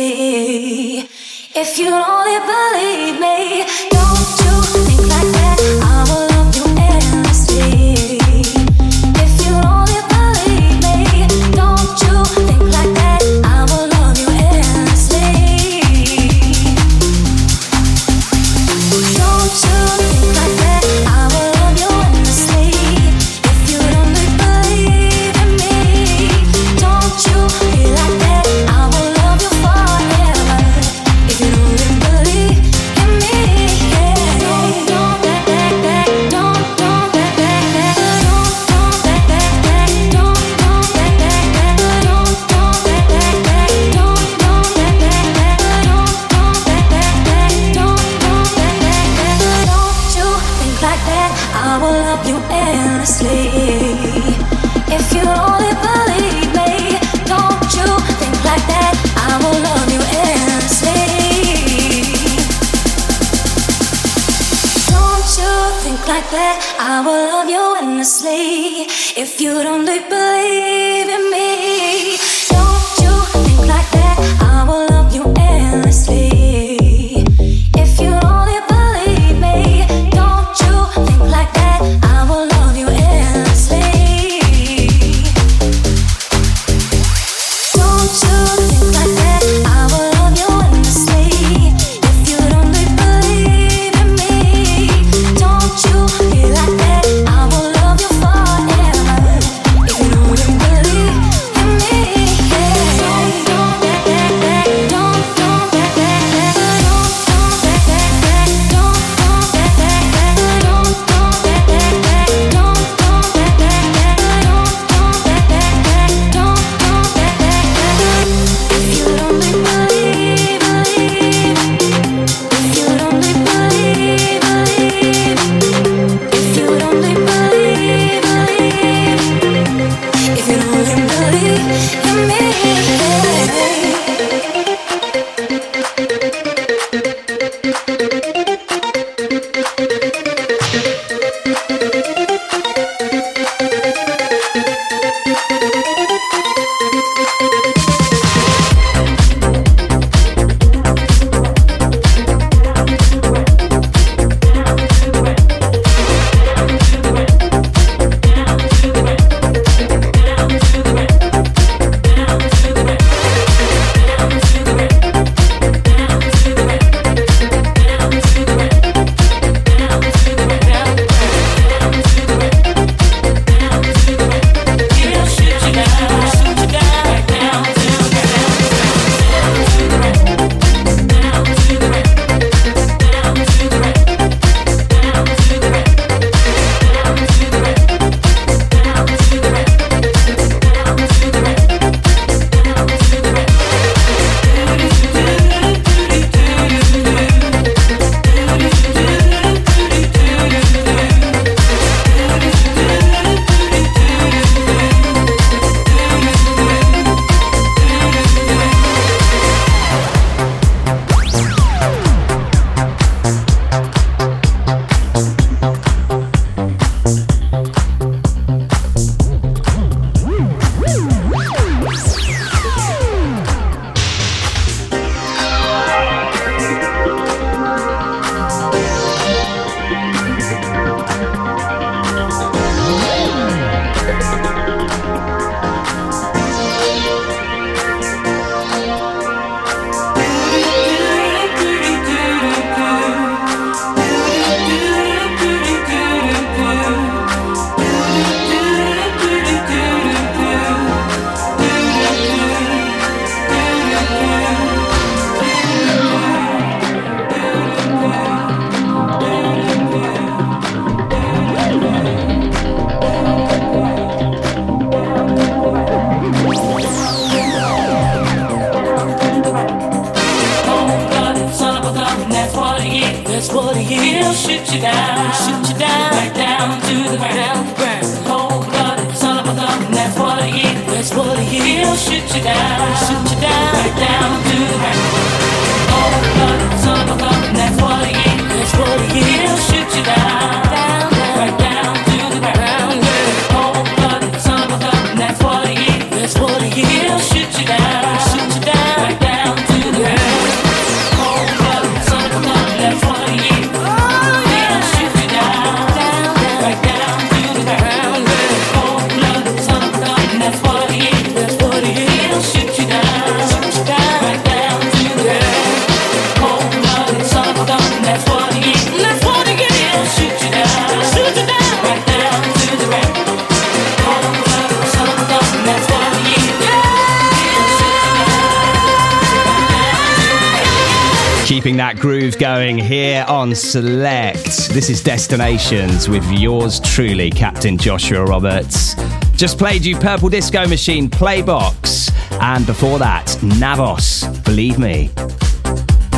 S7: Keeping that groove going here on Select. This is Destinations with yours truly, Captain Joshua Roberts. Just played you Purple Disco Machine Playbox, and before that, Navos, Believe Me.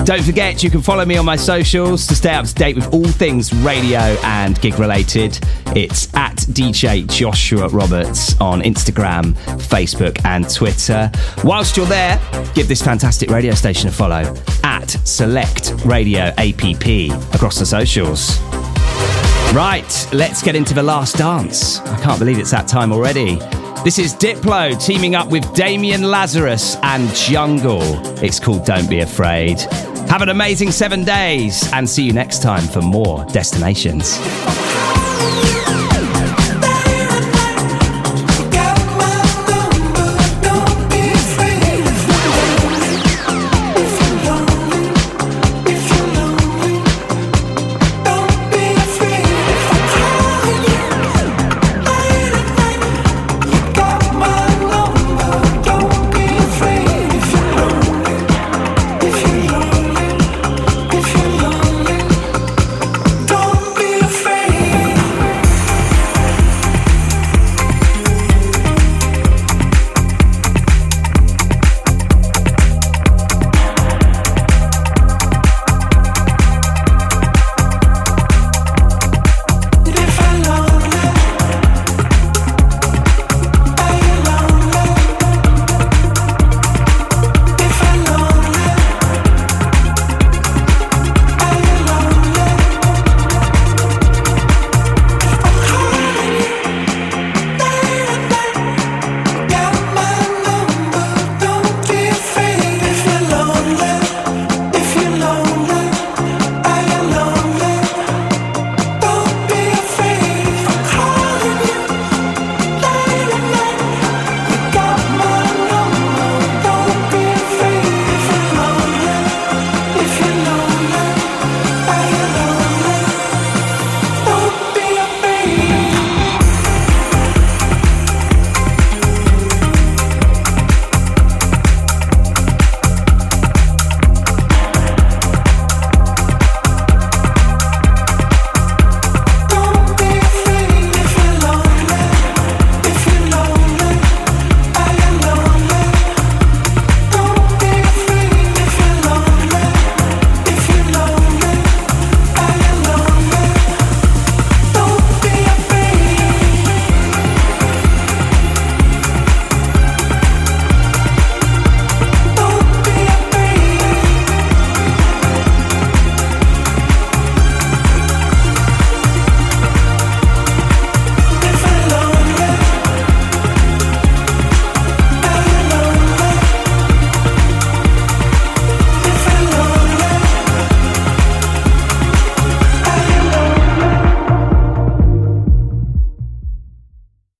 S7: Don't forget, you can follow me on my socials to stay up to date with all things radio and gig related. It's at DJ Joshua Roberts on Instagram, Facebook, and Twitter. Whilst you're there, give this fantastic radio station a follow at Select Radio APP across the socials. Right, let's get into the last dance. I can't believe it's that time already. This is Diplo teaming up with Damian Lazarus and Jungle. It's called Don't Be Afraid. Have an amazing seven days and see you next time for more destinations.